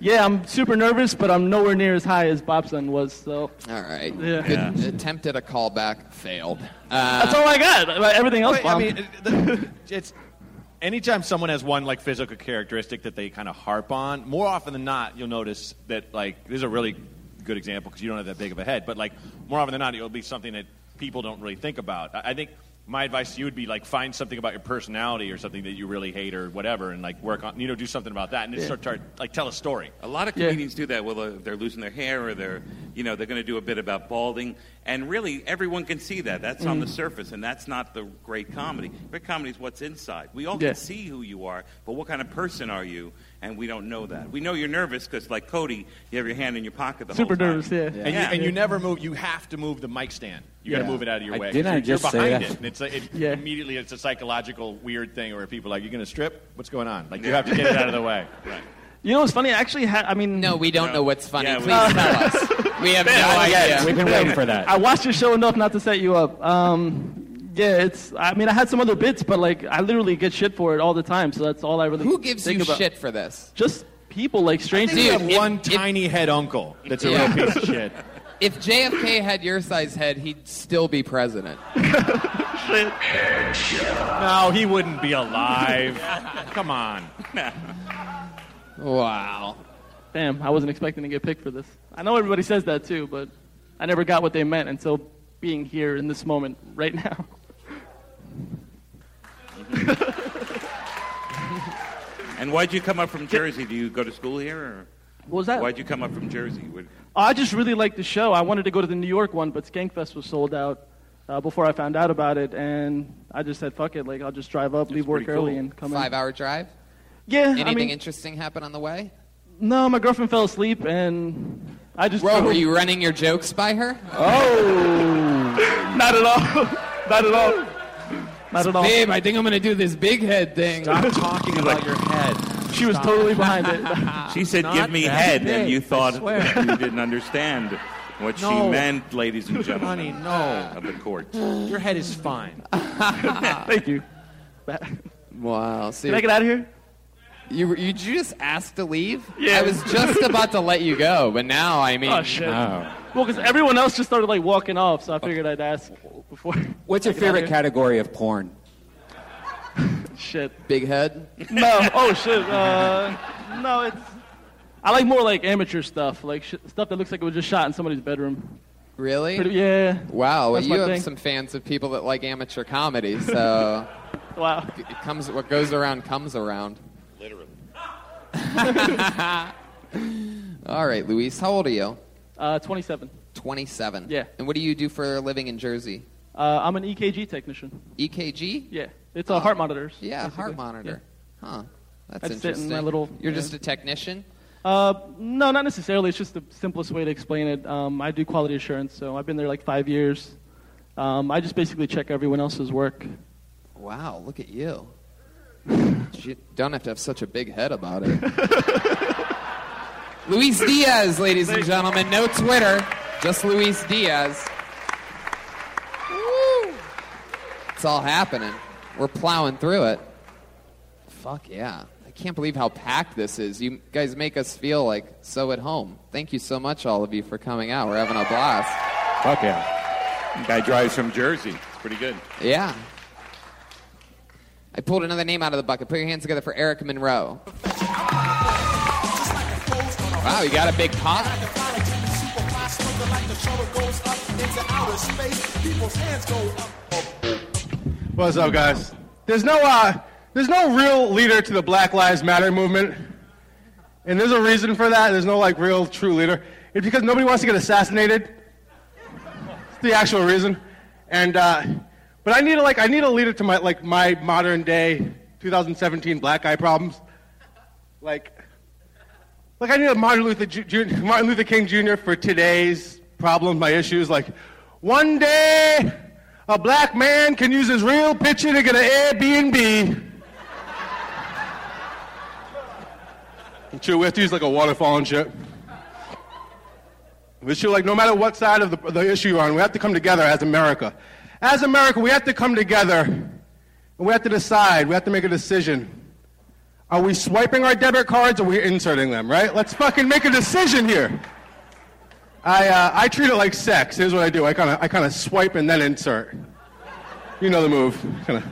Yeah, I'm super nervous, but I'm nowhere near as high as Bobson was. So All right. Yeah. Good attempt at a callback failed. Uh, that's all I got. Everything else, Wait, I mean, it's anytime someone has one like physical characteristic that they kind of harp on. More often than not, you'll notice that like this is a really good example because you don't have that big of a head. But like more often than not, it'll be something that people don't really think about. I, I think my advice to you would be like find something about your personality or something that you really hate or whatever, and like work on you know do something about that and just Yeah. start, start like tell a story. A lot of Yeah. comedians do that. Well, uh, they're losing their hair, or they're, you know, they're going to do a bit about balding, and really, everyone can see that. That's on the Mm. surface, and that's not the great comedy. Great comedy is what's inside. We all Yeah. can see who you are, but what kind of person are you? And we don't know that. We know you're nervous because, like Cody, you have your hand in your pocket the super whole time. Super nervous. Yeah. And, you, and you never move. You have to move the mic stand. You got to Yeah. move it out of your I- way. 'cause didn't I you're, just you're say behind that? it. And it's, it, Yeah. immediately it's a psychological weird thing where people are like, "You're going to strip? What's going on?" Like you have to get it out of the way. You know what's funny? I actually had. I mean, no, we don't know what's funny. Yeah, we- Please tell us. We have no idea. We've been waiting for that. I watched your show enough not to set you up. Um, yeah, it's. I mean, I had some other bits, but like, I literally get shit for it all the time. So that's all I really. Who gives think you about. shit for this? Just people, like strangers. think you have if- one if- tiny head uncle that's a Yeah. real piece of shit. If JFK had your size head, he'd still be president. Shit No, he wouldn't be alive. Come on. Wow. Damn, I wasn't expecting to get picked for this. I know everybody says that too, but I never got what they meant until being here in this moment right now. And why'd you come up from Jersey? Do you go to school here, or What was that? why'd you come up from Jersey? Would- I just really liked the show. I wanted to go to the New York one, but Skankfest was sold out uh, before I found out about it, and I just said, "Fuck it! Like I'll just drive up, leave work pretty early, cool. and come Five in." hour drive? Yeah, Anything I mean, interesting happen on the way? no, my girlfriend fell asleep, and I just. Bro, were you running your jokes by her? Oh, not at all, not at all, not at all. Babe, I think I'm going to do this big head thing. Stop talking about your head. She was totally behind it. She said, not "Give me that head," big, and you thought you didn't understand what she meant, ladies and gentlemen Honey, no. of the court. Your head is fine. Thank you. Wow. See, Can I get out of here? you, you, did you just ask to leave? Yeah. I was just about to let you go, but now, I oh, mean, Oh shit! Oh. Well, because everyone else just started like walking off, so I figured I'd ask before. What's your I get out favorite category of porn? Shit. Big head? No. Oh shit. Uh, no, it's. I like more like amateur stuff, like sh- stuff that looks like it was just shot in somebody's bedroom. Really? Pretty- yeah. Wow. Well, That's you my have thing. some fans of people that like amateur comedy, so. wow. It comes. What goes around comes around. Literally. All right, Luis. How old are you? Uh, 27. 27. Yeah. And what do you do for a living in Jersey? Uh, I'm an EKG technician. EKG? Yeah. It's uh, heart monitors. Yeah, basically. heart monitor. Huh. That's I'd sit in interesting. my little- You're yeah. just a technician? Uh, no, not necessarily. It's just the simplest way to explain it. Um, I do quality assurance, so I've been there like five years. Um, I just basically check everyone else's work. Wow, look at you. you don't have to have such a big head about it. Luis Diaz, ladies and gentlemen. No Twitter, just Luis Diaz. Woo. It's all happening. We're plowing through it. Fuck yeah. I can't believe how packed this is. You guys make us feel like so at home. Thank you so much, all of you, for coming out. We're having a blast. Fuck yeah. Guy drives from Jersey. It's pretty good. Yeah. I pulled another name out of the bucket. Put your hands together for Eric Monroe. Wow, you got a big pop. What's up, guys? There's no, uh, there's no real leader to the Black Lives Matter movement, and there's a reason for that. There's no like real true leader. It's because nobody wants to get assassinated. It's the actual reason. And uh, but I need a, like I need a leader to my like my modern day 2017 black guy problems. Like, like I need a Martin Luther Ju- Martin Luther King Jr. for today's problems, my issues. Like, one day a black man can use his real picture to get an Airbnb. And chill with you, it's like a waterfall and shit. But shit, like no matter what side of the, the issue you're on, we have to come together as America. As America, we have to come together and we have to decide, we have to make a decision. Are we swiping our debit cards or are we inserting them, right? Let's fucking make a decision here. I, uh, I treat it like sex. Here's what I do I kind of I kinda swipe and then insert. You know the move. Kinda.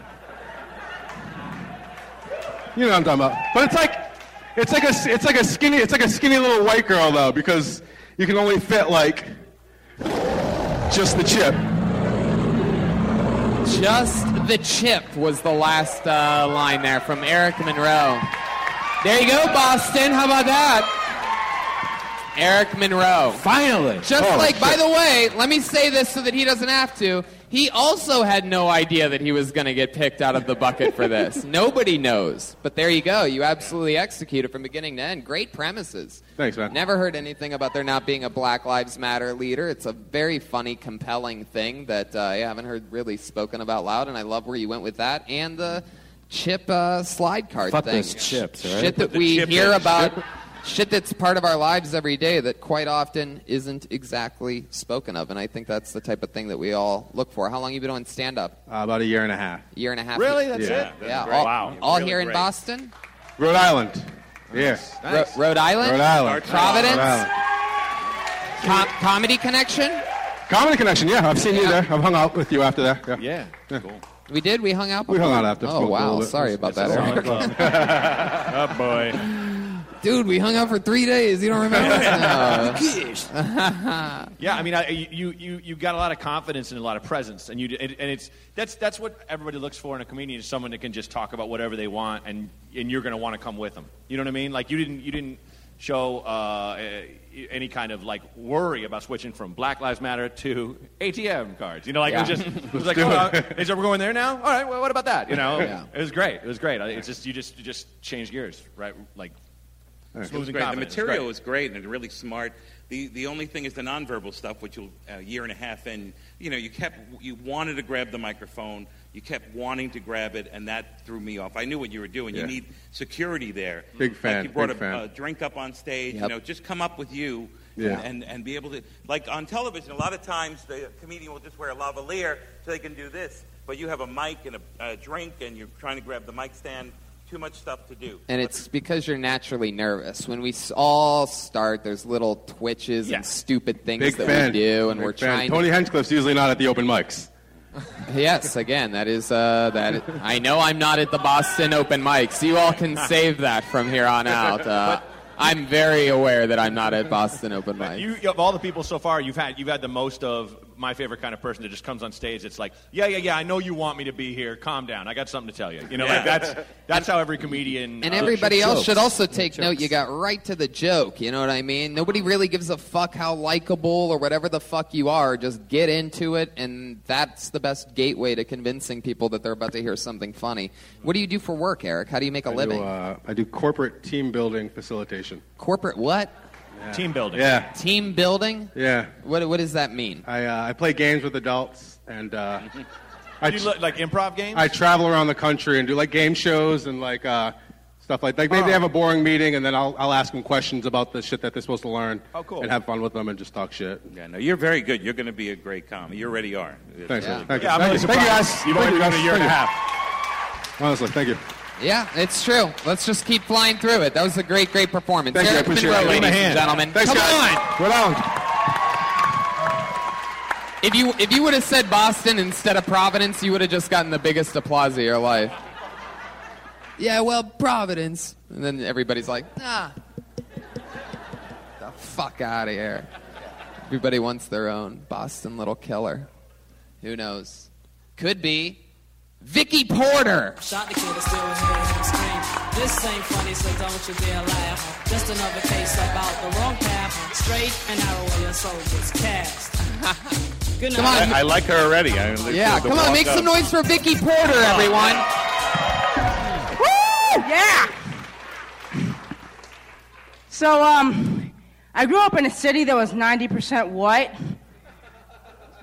You know what I'm talking about. But it's like, it's like, a, it's, like a skinny, it's like a skinny little white girl, though, because you can only fit, like, just the chip. Just the chip was the last uh, line there from Eric Monroe. There you go, Boston. How about that? Eric Monroe. Finally. Just Oh, like, by the way, let me say this so that he doesn't have to. He also had no idea that he was going to get picked out of the bucket for this. Nobody knows. But there you go. You absolutely executed from beginning to end. Great premises. Thanks, man. Never heard anything about there not being a Black Lives Matter leader. It's a very funny, compelling thing that uh, I haven't heard really spoken about loud, and I love where you went with that. And the chip uh, slide card Fuck thing. those chips, right? Shit that we hear about. Chip. Shit that's part of our lives every day that quite often isn't exactly spoken of, and I think that's the type of thing that we all look for. How long you been on stand up? Uh, about a year and a half. Year and a half. Really? That's yeah. it? That's Yeah. All, Wow. all Really here in. Boston. Rhode Island. Yeah. Ro- Rhode Island. Rhode Island. Providence. Rhode Island. Com- comedy Connection. Comedy Connection, yeah. I've seen you there. I've hung out with you after that. Yeah. Yeah. Cool. We did. We hung out. We hung out after, Oh wow. Sorry about It's that, a solid club. oh boy. Dude, we hung out for three days. You don't remember? No. Yeah, I mean, I, you, you, you got a lot of confidence and a lot of presence, and you and, and it's that's that's what everybody looks for in a comedian is someone that can just talk about whatever they want, and and you're going to want to come with them. You know what I mean? Like you didn't you didn't show uh, any kind of like worry about switching from Black Lives Matter to ATM cards. You know, like it was just it was like, do oh, it. uh, is it we're going there now? All right, well, what about that? You know, Yeah. it was great. It was great. It's just you just you just change gears, right? Like It was smooth and great. The material was great and really smart. The the only thing is the nonverbal stuff, which you a uh, year and a half in, you know, you kept you wanted to grab the microphone, you kept wanting to grab it, and that threw me off. I knew what you were doing. Yeah. You need security there. Big fan, Like you brought a, fan. a drink up on stage. Yep. You know, just come up with you. Yeah. And, and be able to, like on television, a lot of times the comedian will just wear a lavalier so they can do this. But you have a mic and a, a drink, and you're trying to grab the mic stand too much stuff to do. And it's because you're naturally nervous. When we all start, there's little twitches and stupid things Big that fan. we do, and Big we're fan. trying. Tony to, Hinchcliffe's usually not at the open mics. yes, again, that is uh, that. I know I'm not at the Boston open mics. You all can save that from here on out. Uh, I'm very aware that I'm not at Boston open mics. You, of all the people so far, you've had you've had the most of my favorite kind of person that just comes on stage. It's like, yeah, yeah, yeah. I know you want me to be here. Calm down. I got something to tell you. You know, like Yeah. that's that's how every comedian And uh, everybody should- else should also take note. You got right to the joke. You know what I mean? Nobody really gives a fuck how likable or whatever the fuck you are. Just get into it, and that's the best gateway to convincing people that they're about to hear something funny. What do you do for work, Eric? How do you make a I living? Do, uh, I do corporate team building facilitation. Corporate what? Team building. Yeah. Team building? Yeah. What What does that mean? I, uh, I play games with adults, and uh, I, You look like improv games. I travel around the country and do like game shows and like uh, stuff like like maybe Oh. they have a boring meeting, and then I'll I'll ask them questions about the shit that they're supposed to learn. Oh, cool. And have fun with them and just talk shit. Yeah, no, you're very good. You're going to be a great comic. You already are. It's Thanks, really man. Thank you. Yeah, I'm thank really you. Thank you, guys. You've Thank only you, been guys. a year and a half. Honestly, thank you. Yeah, it's true. Let's just keep flying through it. That was a great, great performance. Thank you. I Eric appreciate Monroe, it. Give him a ladies and hand. gentlemen. Thanks, Come guys. on. Go down. If you if you would have said Boston instead of Providence, you would have just gotten the biggest applause of your life. Yeah, well, Providence, and then everybody's like, ah, the fuck out of here. Everybody wants their own Boston little killer. Who knows? Could be Vicky Porter. Shot the kid and still heard him scream. This ain't funny, so don't you dare laugh. Just another case about the wrong path. Straight and narrow where your soul gets cast. Good Come on. I, I like her already. I, Yeah, come on, make up. some noise for Vicky Porter, everyone. Woo! Yeah. So, um, I grew up in a city that was 90% white.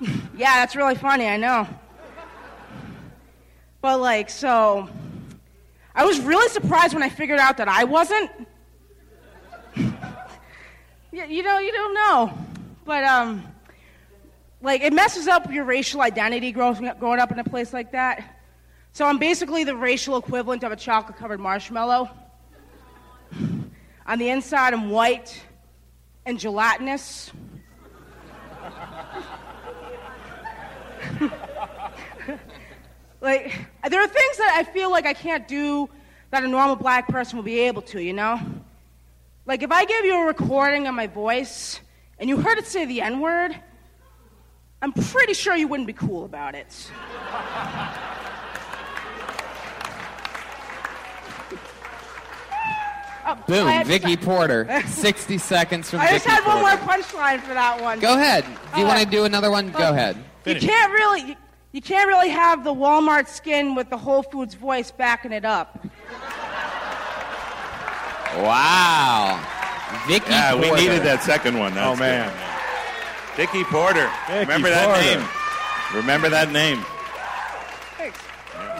yeah, that's really funny, I know. But, like, so, I was really surprised when I figured out that I wasn't. yeah, you know, you don't know. But, um, like, it messes up your racial identity growing up, growing up in a place like that. So I'm basically the racial equivalent of a chocolate covered marshmallow. On the inside, I'm white and gelatinous. like, there are things that I feel like I can't do that a normal black person will be able to, you know? Like, if I gave you a recording of my voice and you heard it say the N word, I'm pretty sure you wouldn't be cool about it. Oh, Boom, Vicky Porter. 60 seconds from I just Vicky had one more punchline for that one. Go ahead. Do you want to do another one? Go uh, ahead. You can't really, you, you can't really have the Walmart skin with the Whole Foods voice backing it up. Wow. Vicky Yeah, we needed that second one. That's Oh, man. good. Vicky Porter. Vicky Remember that Porter. name. Remember that name.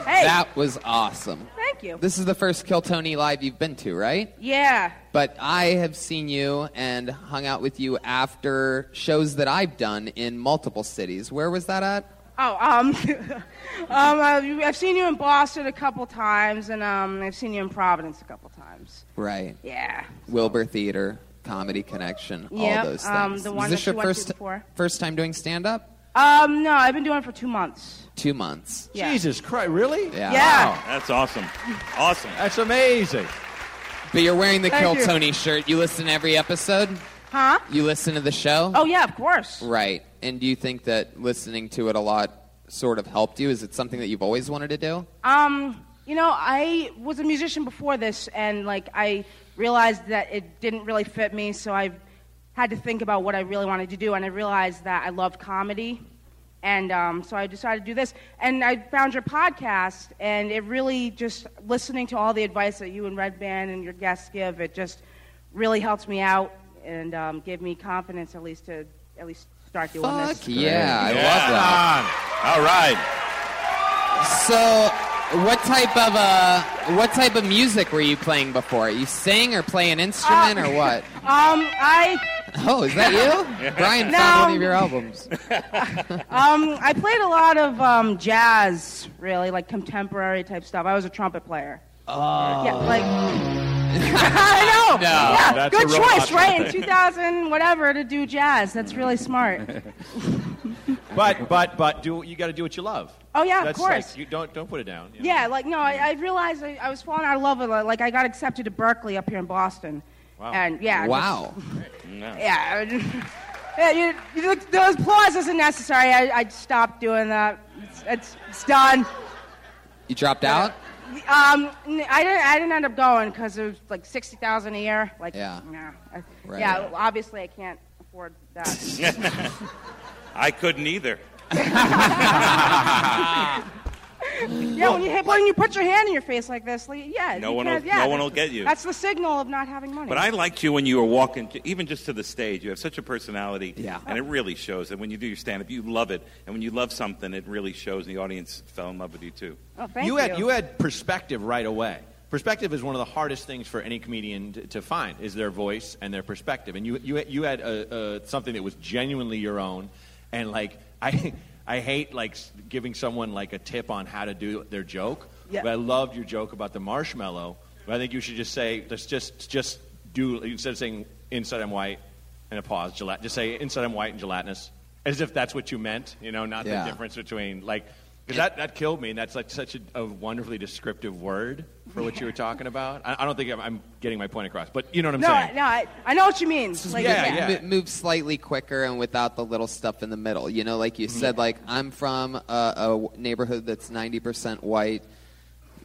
Hey, That was awesome. thank you. This is the first Kill Tony live you've been to, right? Yeah. But I have seen you and hung out with you after shows that I've done in multiple cities. Where was that at? Oh, um, um, uh, I've seen you in Boston a couple times, and um, I've seen you in Providence a couple times. Right. Yeah. Wilbur Theater, Comedy Connection, Yep, all those things. um, the one is this that you your went to first before. first time doing stand up? Um, no, I've been doing it for two months. Two months. Yeah. Jesus Christ, really? Yeah. Yeah. That's awesome. Awesome. That's amazing. But you're wearing the Thank Kill you. Tony shirt. You listen to every episode? Huh? You listen to the show? Oh yeah, of course. Right. And do you think that listening to it a lot sort of helped you? Is it something that you've always wanted to do? Um, you know, I was a musician before this, and like I realized that it didn't really fit me, so I had to think about what I really wanted to do, and I realized that I loved comedy, and um, so I decided to do this. And I found your podcast, and it really just listening to all the advice that you and Redban and your guests give, it just really helped me out and um, gave me confidence at least to at least start doing Fuck this. yeah, I Yeah. love that. All right. So, what type of uh, what type of music were you playing before? You sing or play an instrument or what? Um, I Oh, is that you? Brian No. found one of your albums. um, I played a lot of um, jazz, really, like contemporary type stuff. I was a trumpet player. Oh. Yeah, like. I know. No, yeah, that's good a choice, option right? In 2000, whatever, to do jazz. That's really smart. But but but do you got to do what you love. Oh, yeah, of That's course. Like, you don't don't put it down. Yeah, like no, I, I realized I, I was falling out of love with it. Like I got accepted to Berklee up here in Boston, Wow. and yeah, Wow. just- yeah, yeah. You, you, the applause isn't necessary. I, I stopped doing that. It's, it's, it's done. You dropped out? Um, n- I didn't. I didn't end up going because it was like sixty thousand a year. Like, Yeah. nah, I- Right. yeah. Obviously, I can't afford that. I couldn't either. yeah, when you hit, when you put your hand in your face like this, like, yeah, No one will- yeah, no one will get you. That's the signal of not having money. But I liked you when you were walking, even just to the stage. You have such a personality, Yeah. and it really shows. And when you do your stand-up, you love it. And when you love something, it really shows. And the audience fell in love with you too. Oh, thank you had you had perspective right away. Perspective is one of the hardest things for any comedian to, to find is their voice and their perspective. And you you you had a, a, something that was genuinely your own. And like I I hate like giving someone like a tip on how to do their joke. Yeah. But I loved your joke about the marshmallow. But I think you should just say let's just just do instead of saying inside I'm white and a pause, gelat, just say inside I'm white and gelatinous, as if that's what you meant. You know, not Yeah. the difference between like because that, that killed me, and that's like such a, a wonderfully descriptive word for what you were talking about. I, I don't think I'm, I'm getting my point across, but you know what I'm no, saying. no, I, I know what you mean. Like, M- move slightly quicker and without the little stuff in the middle. You know, like you Mm-hmm. said, like I'm from a, a neighborhood that's 90% white.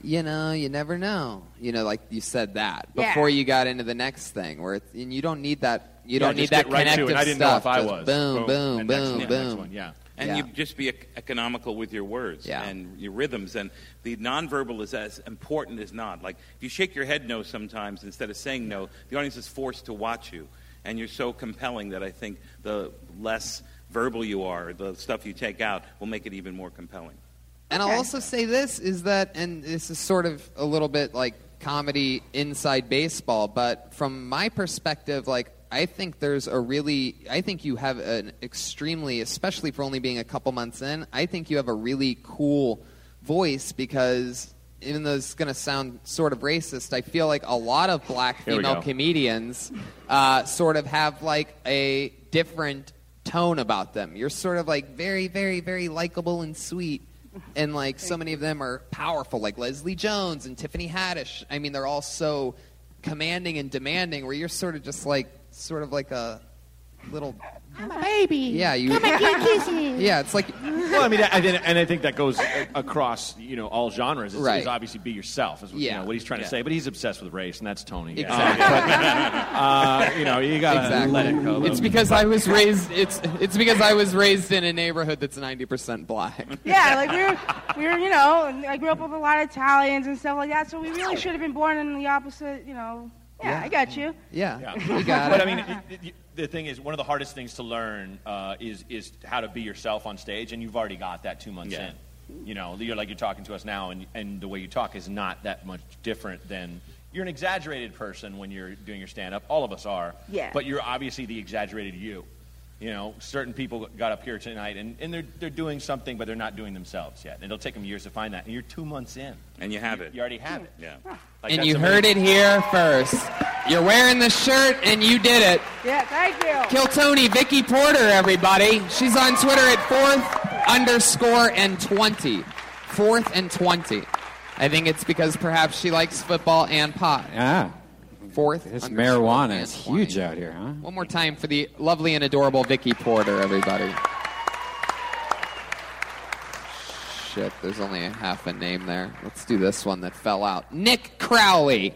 You know, you never know. You know, like you said that Yeah. before you got into the next thing, where it's, and you don't need that. You Yeah, don't need that get right to it. connective I didn't know if I Just was. Boom, Boom. boom, And next boom, yeah, boom. next one, yeah. And Yeah. you just be economical with your words Yeah. and your rhythms. And the nonverbal is as important as not. Like if you shake your head no sometimes instead of saying no, the audience is forced to watch you. And you're so compelling that I think the less verbal you are, the stuff you take out, will make it even more compelling. And I'll also say this is that, and this is sort of a little bit like comedy inside baseball, but from my perspective, like, I think there's a really, I think you have an extremely, especially for only being a couple months in, I think you have a really cool voice because even though it's going to sound sort of racist, I feel like a lot of black female comedians uh, sort of have like a different tone about them. You're sort of like very, very, very likable and sweet. And like so many of them are powerful, like Leslie Jones and Tiffany Haddish. I mean, they're all so commanding and demanding, where you're sort of just like, sort of like a little. I'm a baby. Yeah, you. Come and get kisses. Yeah, it's like. Well, I mean, I, I- and I think that goes a- across you know all genres. It's, Right. it's obviously be yourself is what, you Yeah. know, what he's trying Yeah. to say. But he's obsessed with race, and that's Tony. Exactly. Uh, but, uh, you know, you gotta Exactly. let it go. It's because I was raised. It's it's because I was raised in a neighborhood that's ninety percent black. Yeah, like we were, we were, you know, and I grew up with a lot of Italians and stuff like that. So we really should have been born in the opposite, you know. Yeah, I got you. Yeah, Yeah. we got it. but. I mean, it, it, the thing is, one of the hardest things to learn uh, is is how to be yourself on stage, and you've already got that two months Yeah. in. You know, you're like you're talking to us now, and and the way you talk is not that much different than. You're an exaggerated person when you're doing your stand up. All of us are. Yeah. But you're obviously the exaggerated you. You know, certain people got up here tonight and, and they're, they're doing something, but they're not doing themselves yet. And it'll take them years to find that. And you're two months in. And you have it. You already have it. Yeah. Like, and that's you amazing. heard it here first. You're wearing the shirt, and you did it. Yeah, thank you. Kill Tony, Vicky Porter, everybody. She's on Twitter at fourth underscore and twenty. Fourth and twenty. I think it's because perhaps she likes football and pot. Yeah. Fourth. This marijuana and is huge out here, huh? One more time for the lovely and adorable Vicky Porter, everybody. Shit, there's only a half a name there. Let's do this one that fell out. Nick Crowley.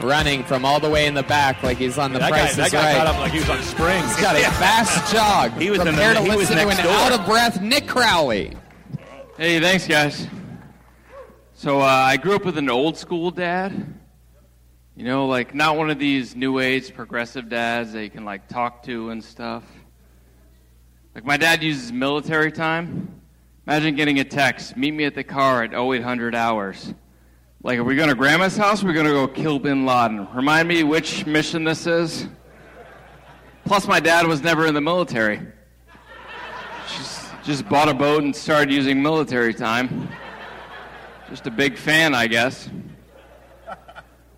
Running from all the way in the back like he's on the that guy, Price that is guy Right. got up like he was on springs. He's got a fast jog. He was in Prepare the- to he was listen to next an door. out of breath Nick Crowley. Hey, thanks, guys. So uh, I grew up with an old school dad. You know, like not one of these new age progressive dads that you can like talk to and stuff. Like my dad uses military time. Imagine getting a text, meet me at the car at 0800 hours. Like, are we going to grandma's house or are we going to go kill bin Laden? Remind me which mission this is? Plus, my dad was never in the military. Just, just bought a boat and started using military time. Just a big fan, I guess.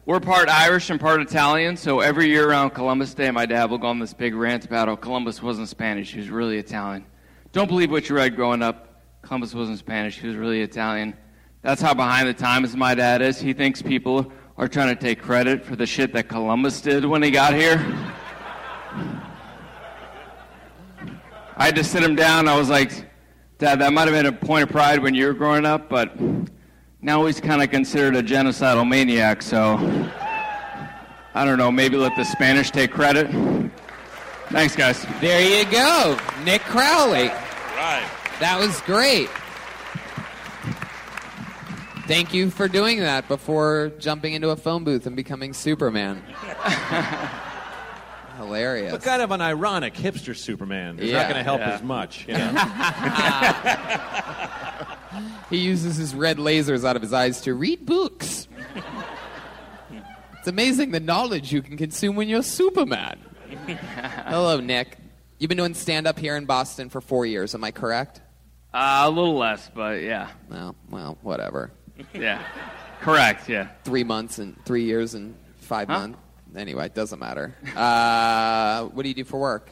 We're part Irish and part Italian, so every year around Columbus Day, my dad will go on this big rant about how Columbus wasn't Spanish, he was really Italian. Don't believe what you read growing up. Columbus wasn't Spanish, he was really Italian. That's how behind the times my dad is. He thinks people are trying to take credit for the shit that Columbus did when he got here. I had to sit him down. I was like, Dad, that might have been a point of pride when you were growing up, but now he's kind of considered a genocidal maniac, so I don't know, maybe let the Spanish take credit. Thanks, guys. There you go, Nick Crowley. Right. That was great. Thank you for doing that before jumping into a phone booth and becoming Superman. Hilarious. But kind of an ironic hipster Superman. He's Yeah. not going to help Yeah. as much. You know? He uses his red lasers out of his eyes to read books. It's amazing the knowledge you can consume when you're Superman. Hello, Nick. You've been doing stand up here in Boston for four years, am I correct? Uh, a little less, but yeah. Well, well, whatever. Yeah. Correct, yeah. Three months and three years and five Huh? months. Anyway, it doesn't matter. Uh, what do you do for work?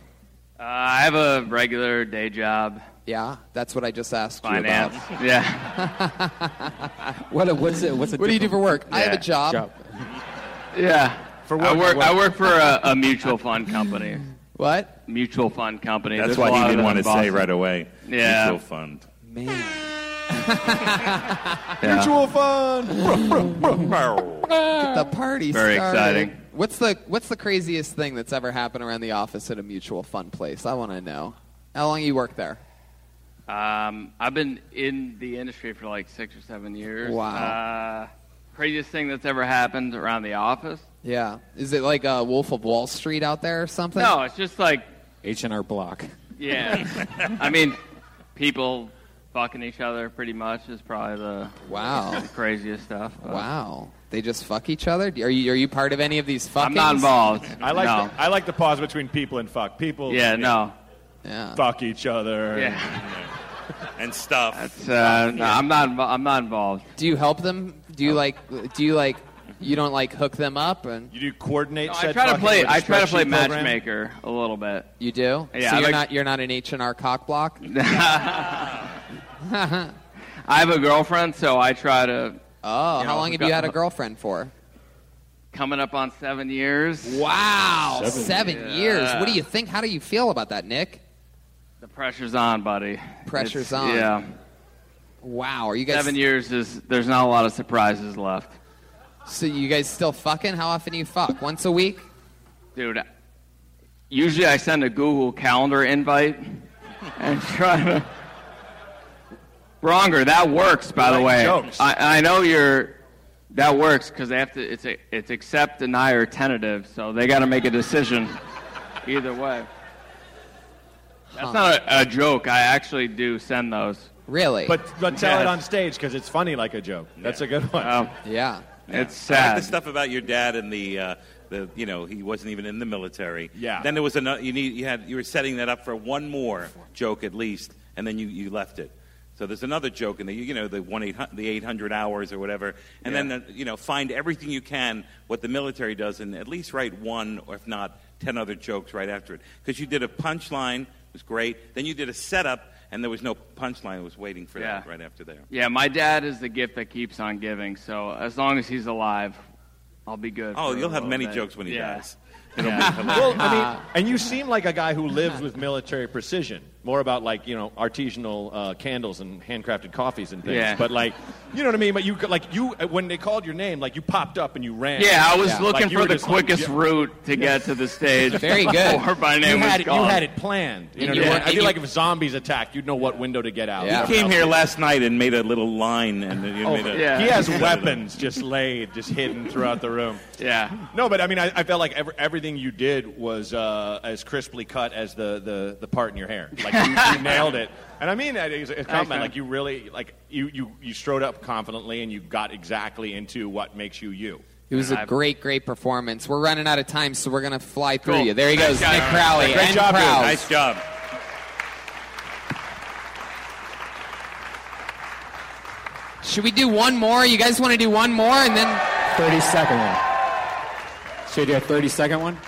Uh, I have a regular day job. Yeah, that's what I just asked Finance. you about. Yeah. What? What's it? What's it? What do you do for work? I have a Yeah. job. Yeah. For I what- work. I work for a, a mutual fund company. What? Mutual fund company. That's There's a why lot he didn't want in to say right away. Yeah. Mutual fund. Man. Yeah. Mutual fund. Get the party Very started. exciting. What's the What's the craziest thing that's ever happened around the office at a mutual fund place? I want to know. How long you work there? Um, I've been in the industry for like six or seven years. Wow. Uh, craziest thing that's ever happened around the office? Yeah. Is it like a Wolf of Wall Street out there or something? No, it's just like H and R Block. yeah. I mean, people fucking each other pretty much is probably the Wow. the craziest stuff. but- Wow. They just fuck each other? Are you Are you part of any of these fuckings? I'm not involved. I like no. the, I like the pause between people and fuck. People Yeah, no. Yeah. fuck each other. Yeah. and stuff. It's, uh, no, I'm not. invo- I'm not involved. Do you help them? Do you like? Do you like? You don't like hook them up and You do coordinate. No, I try to play. with a I try to play program? matchmaker a little bit. you do? Yeah, So I you're like- not you're not an H and R cock block. I have a girlfriend, so I try to. Oh, You how know, long have you had a girlfriend for? Coming up on seven years. Wow, Seven. seven, Yeah. years. What do you think? How do you feel about that, Nick? The pressure's on, buddy. Pressure's It's- on. Yeah. Wow, are you guys? Seven years is. There's not a lot of surprises left, So you guys still fucking? How often do you fuck? Once a week? dude. Usually, I send a Google Calendar invite and try to. Braunger, that works. By the way, jokes. I, I know you're. That works because they have to. It's a, it's accept, deny, or tentative. So they got to make a decision. Either way. That's Huh. not a, a joke. I actually do send those. Really? But but tell it Yes. on stage because it's funny like a joke. That's a good one. Um, yeah. It's I like sad. the stuff about your dad and the, uh, the you know, he wasn't even in the military. Yeah. Then there was another. You need. You had. You were setting that up for one more joke at least, and then you, you left it. So there's another joke in the you know the one eight the eight hundred hours or whatever, and then uh, you know find everything you can what the military does, and at least write one or if not ten other jokes right after it. Because you did a punchline, it was great. Then you did a setup, and there was no punchline. It was waiting for that right after there. Yeah, my dad is the gift that keeps on giving. So as long as he's alive, I'll be good. Oh, you'll have many bit. jokes when he Yeah. dies. Yeah. Well, I mean, and you seem like a guy who lives with military precision. More about like you know artisanal uh, candles and handcrafted coffees and things. Yeah. But like, you know what I mean. But you like you uh, when they called your name, like you popped up and you ran. Yeah, I was Like, looking you for the just like, quickest route to get to the stage. Very good. Before my name you had was it, called. You had it planned. You know And what I mean? were- I feel you- like if zombies attacked, you'd know what window to get out. Yeah. He came here last night and made a little line, and then you Oh, made a. Yeah. He has weapons just laid, just hidden throughout the room. Yeah. No, but I mean, I, I felt like every, everything you did was uh, as crisply cut as the, the, the part in your hair. Like you, you nailed it. And I mean that as a compliment. Like you really, like you, you, you strode up confidently and you got exactly into what makes you you. It was a I've- great, great performance. We're running out of time, so we're gonna fly through Cool. you. There he Nice goes, job. Nick Crowley. Great and job, dude. Krause. Nice job. Should we do one more? You guys want to do one more and then? 30 second one. Should we do a 30 second one?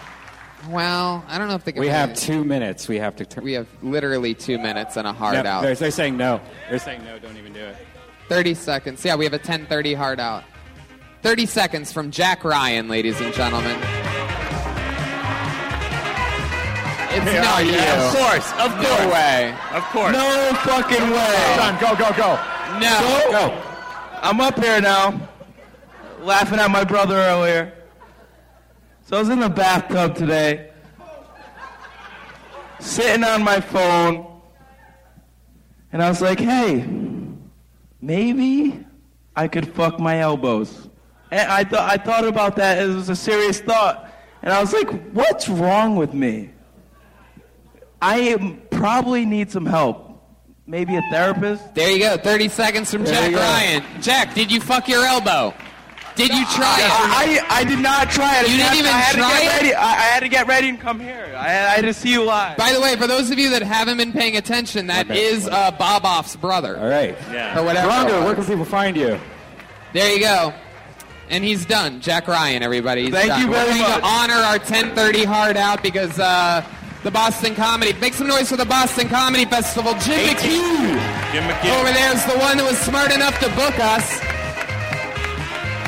Well, I don't know if they can. We have two minutes. We have to. Turn. We have literally two minutes and a hard No, out. They're, they're saying no. They're saying no. Don't even do it. 30 seconds. Yeah, we have a 10:30 hard out. 30 seconds from Jack Ryan, ladies and gentlemen. It's Yeah, not yeah, you. of course, of No course. way. Of course. No fucking way. Done. Go, go, go. No. So, go. I'm up here now, laughing at my brother earlier. So I was in the bathtub today, sitting on my phone, and I was like, hey, maybe I could fuck my elbows. And I thought I thought about that. It was a serious thought, and I was like, what's wrong with me? I am- probably need some help. Maybe a therapist. There you go. 30 seconds from There Jack you go. Ryan. Jack, did you fuck your elbow? Did you try it? I, I, I did not try it. I You didn't have- even I had try to get it? ready. I, I had to get ready and come here. I, I had to see you live. By the way, for those of you that haven't been paying attention, that is uh, Bob Off's brother. All right. Yeah. Or whatever. Rongo, where can people find you? There you go. And he's done. Jack Ryan, everybody. He's Thank done. you very We're going much. to honor our 1030 hard out because uh, the Boston Comedy. Make some noise for the Boston Comedy Festival. Jim McHugh. Jim McHugh. Over there is the one that was smart enough to book us.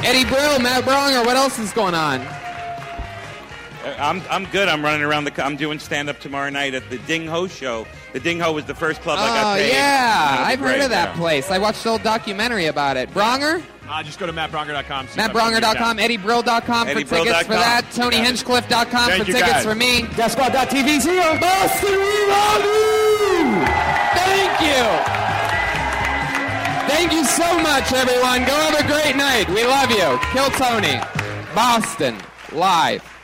Eddie Brill, Matt Braunger, what else is going on? Uh, I'm, I'm good. I'm running around the. I'm doing stand up tomorrow night at the Ding Ho show. The Ding Ho was the first club I got Oh, yeah. I've heard of that yeah. place. I watched the old documentary about it. Braunger? Uh, just go to mattbraunger.com. see if I can get MattBraunger.com, that. EddieBrill.com for tickets for that, TonyHinchcliffe.com Thank for tickets guys. for me. DeathSquad.tv. See you. Boston, we love you! Thank you! Thank you so much, everyone. Go have a great night. We love you. Kill Tony. Boston, live.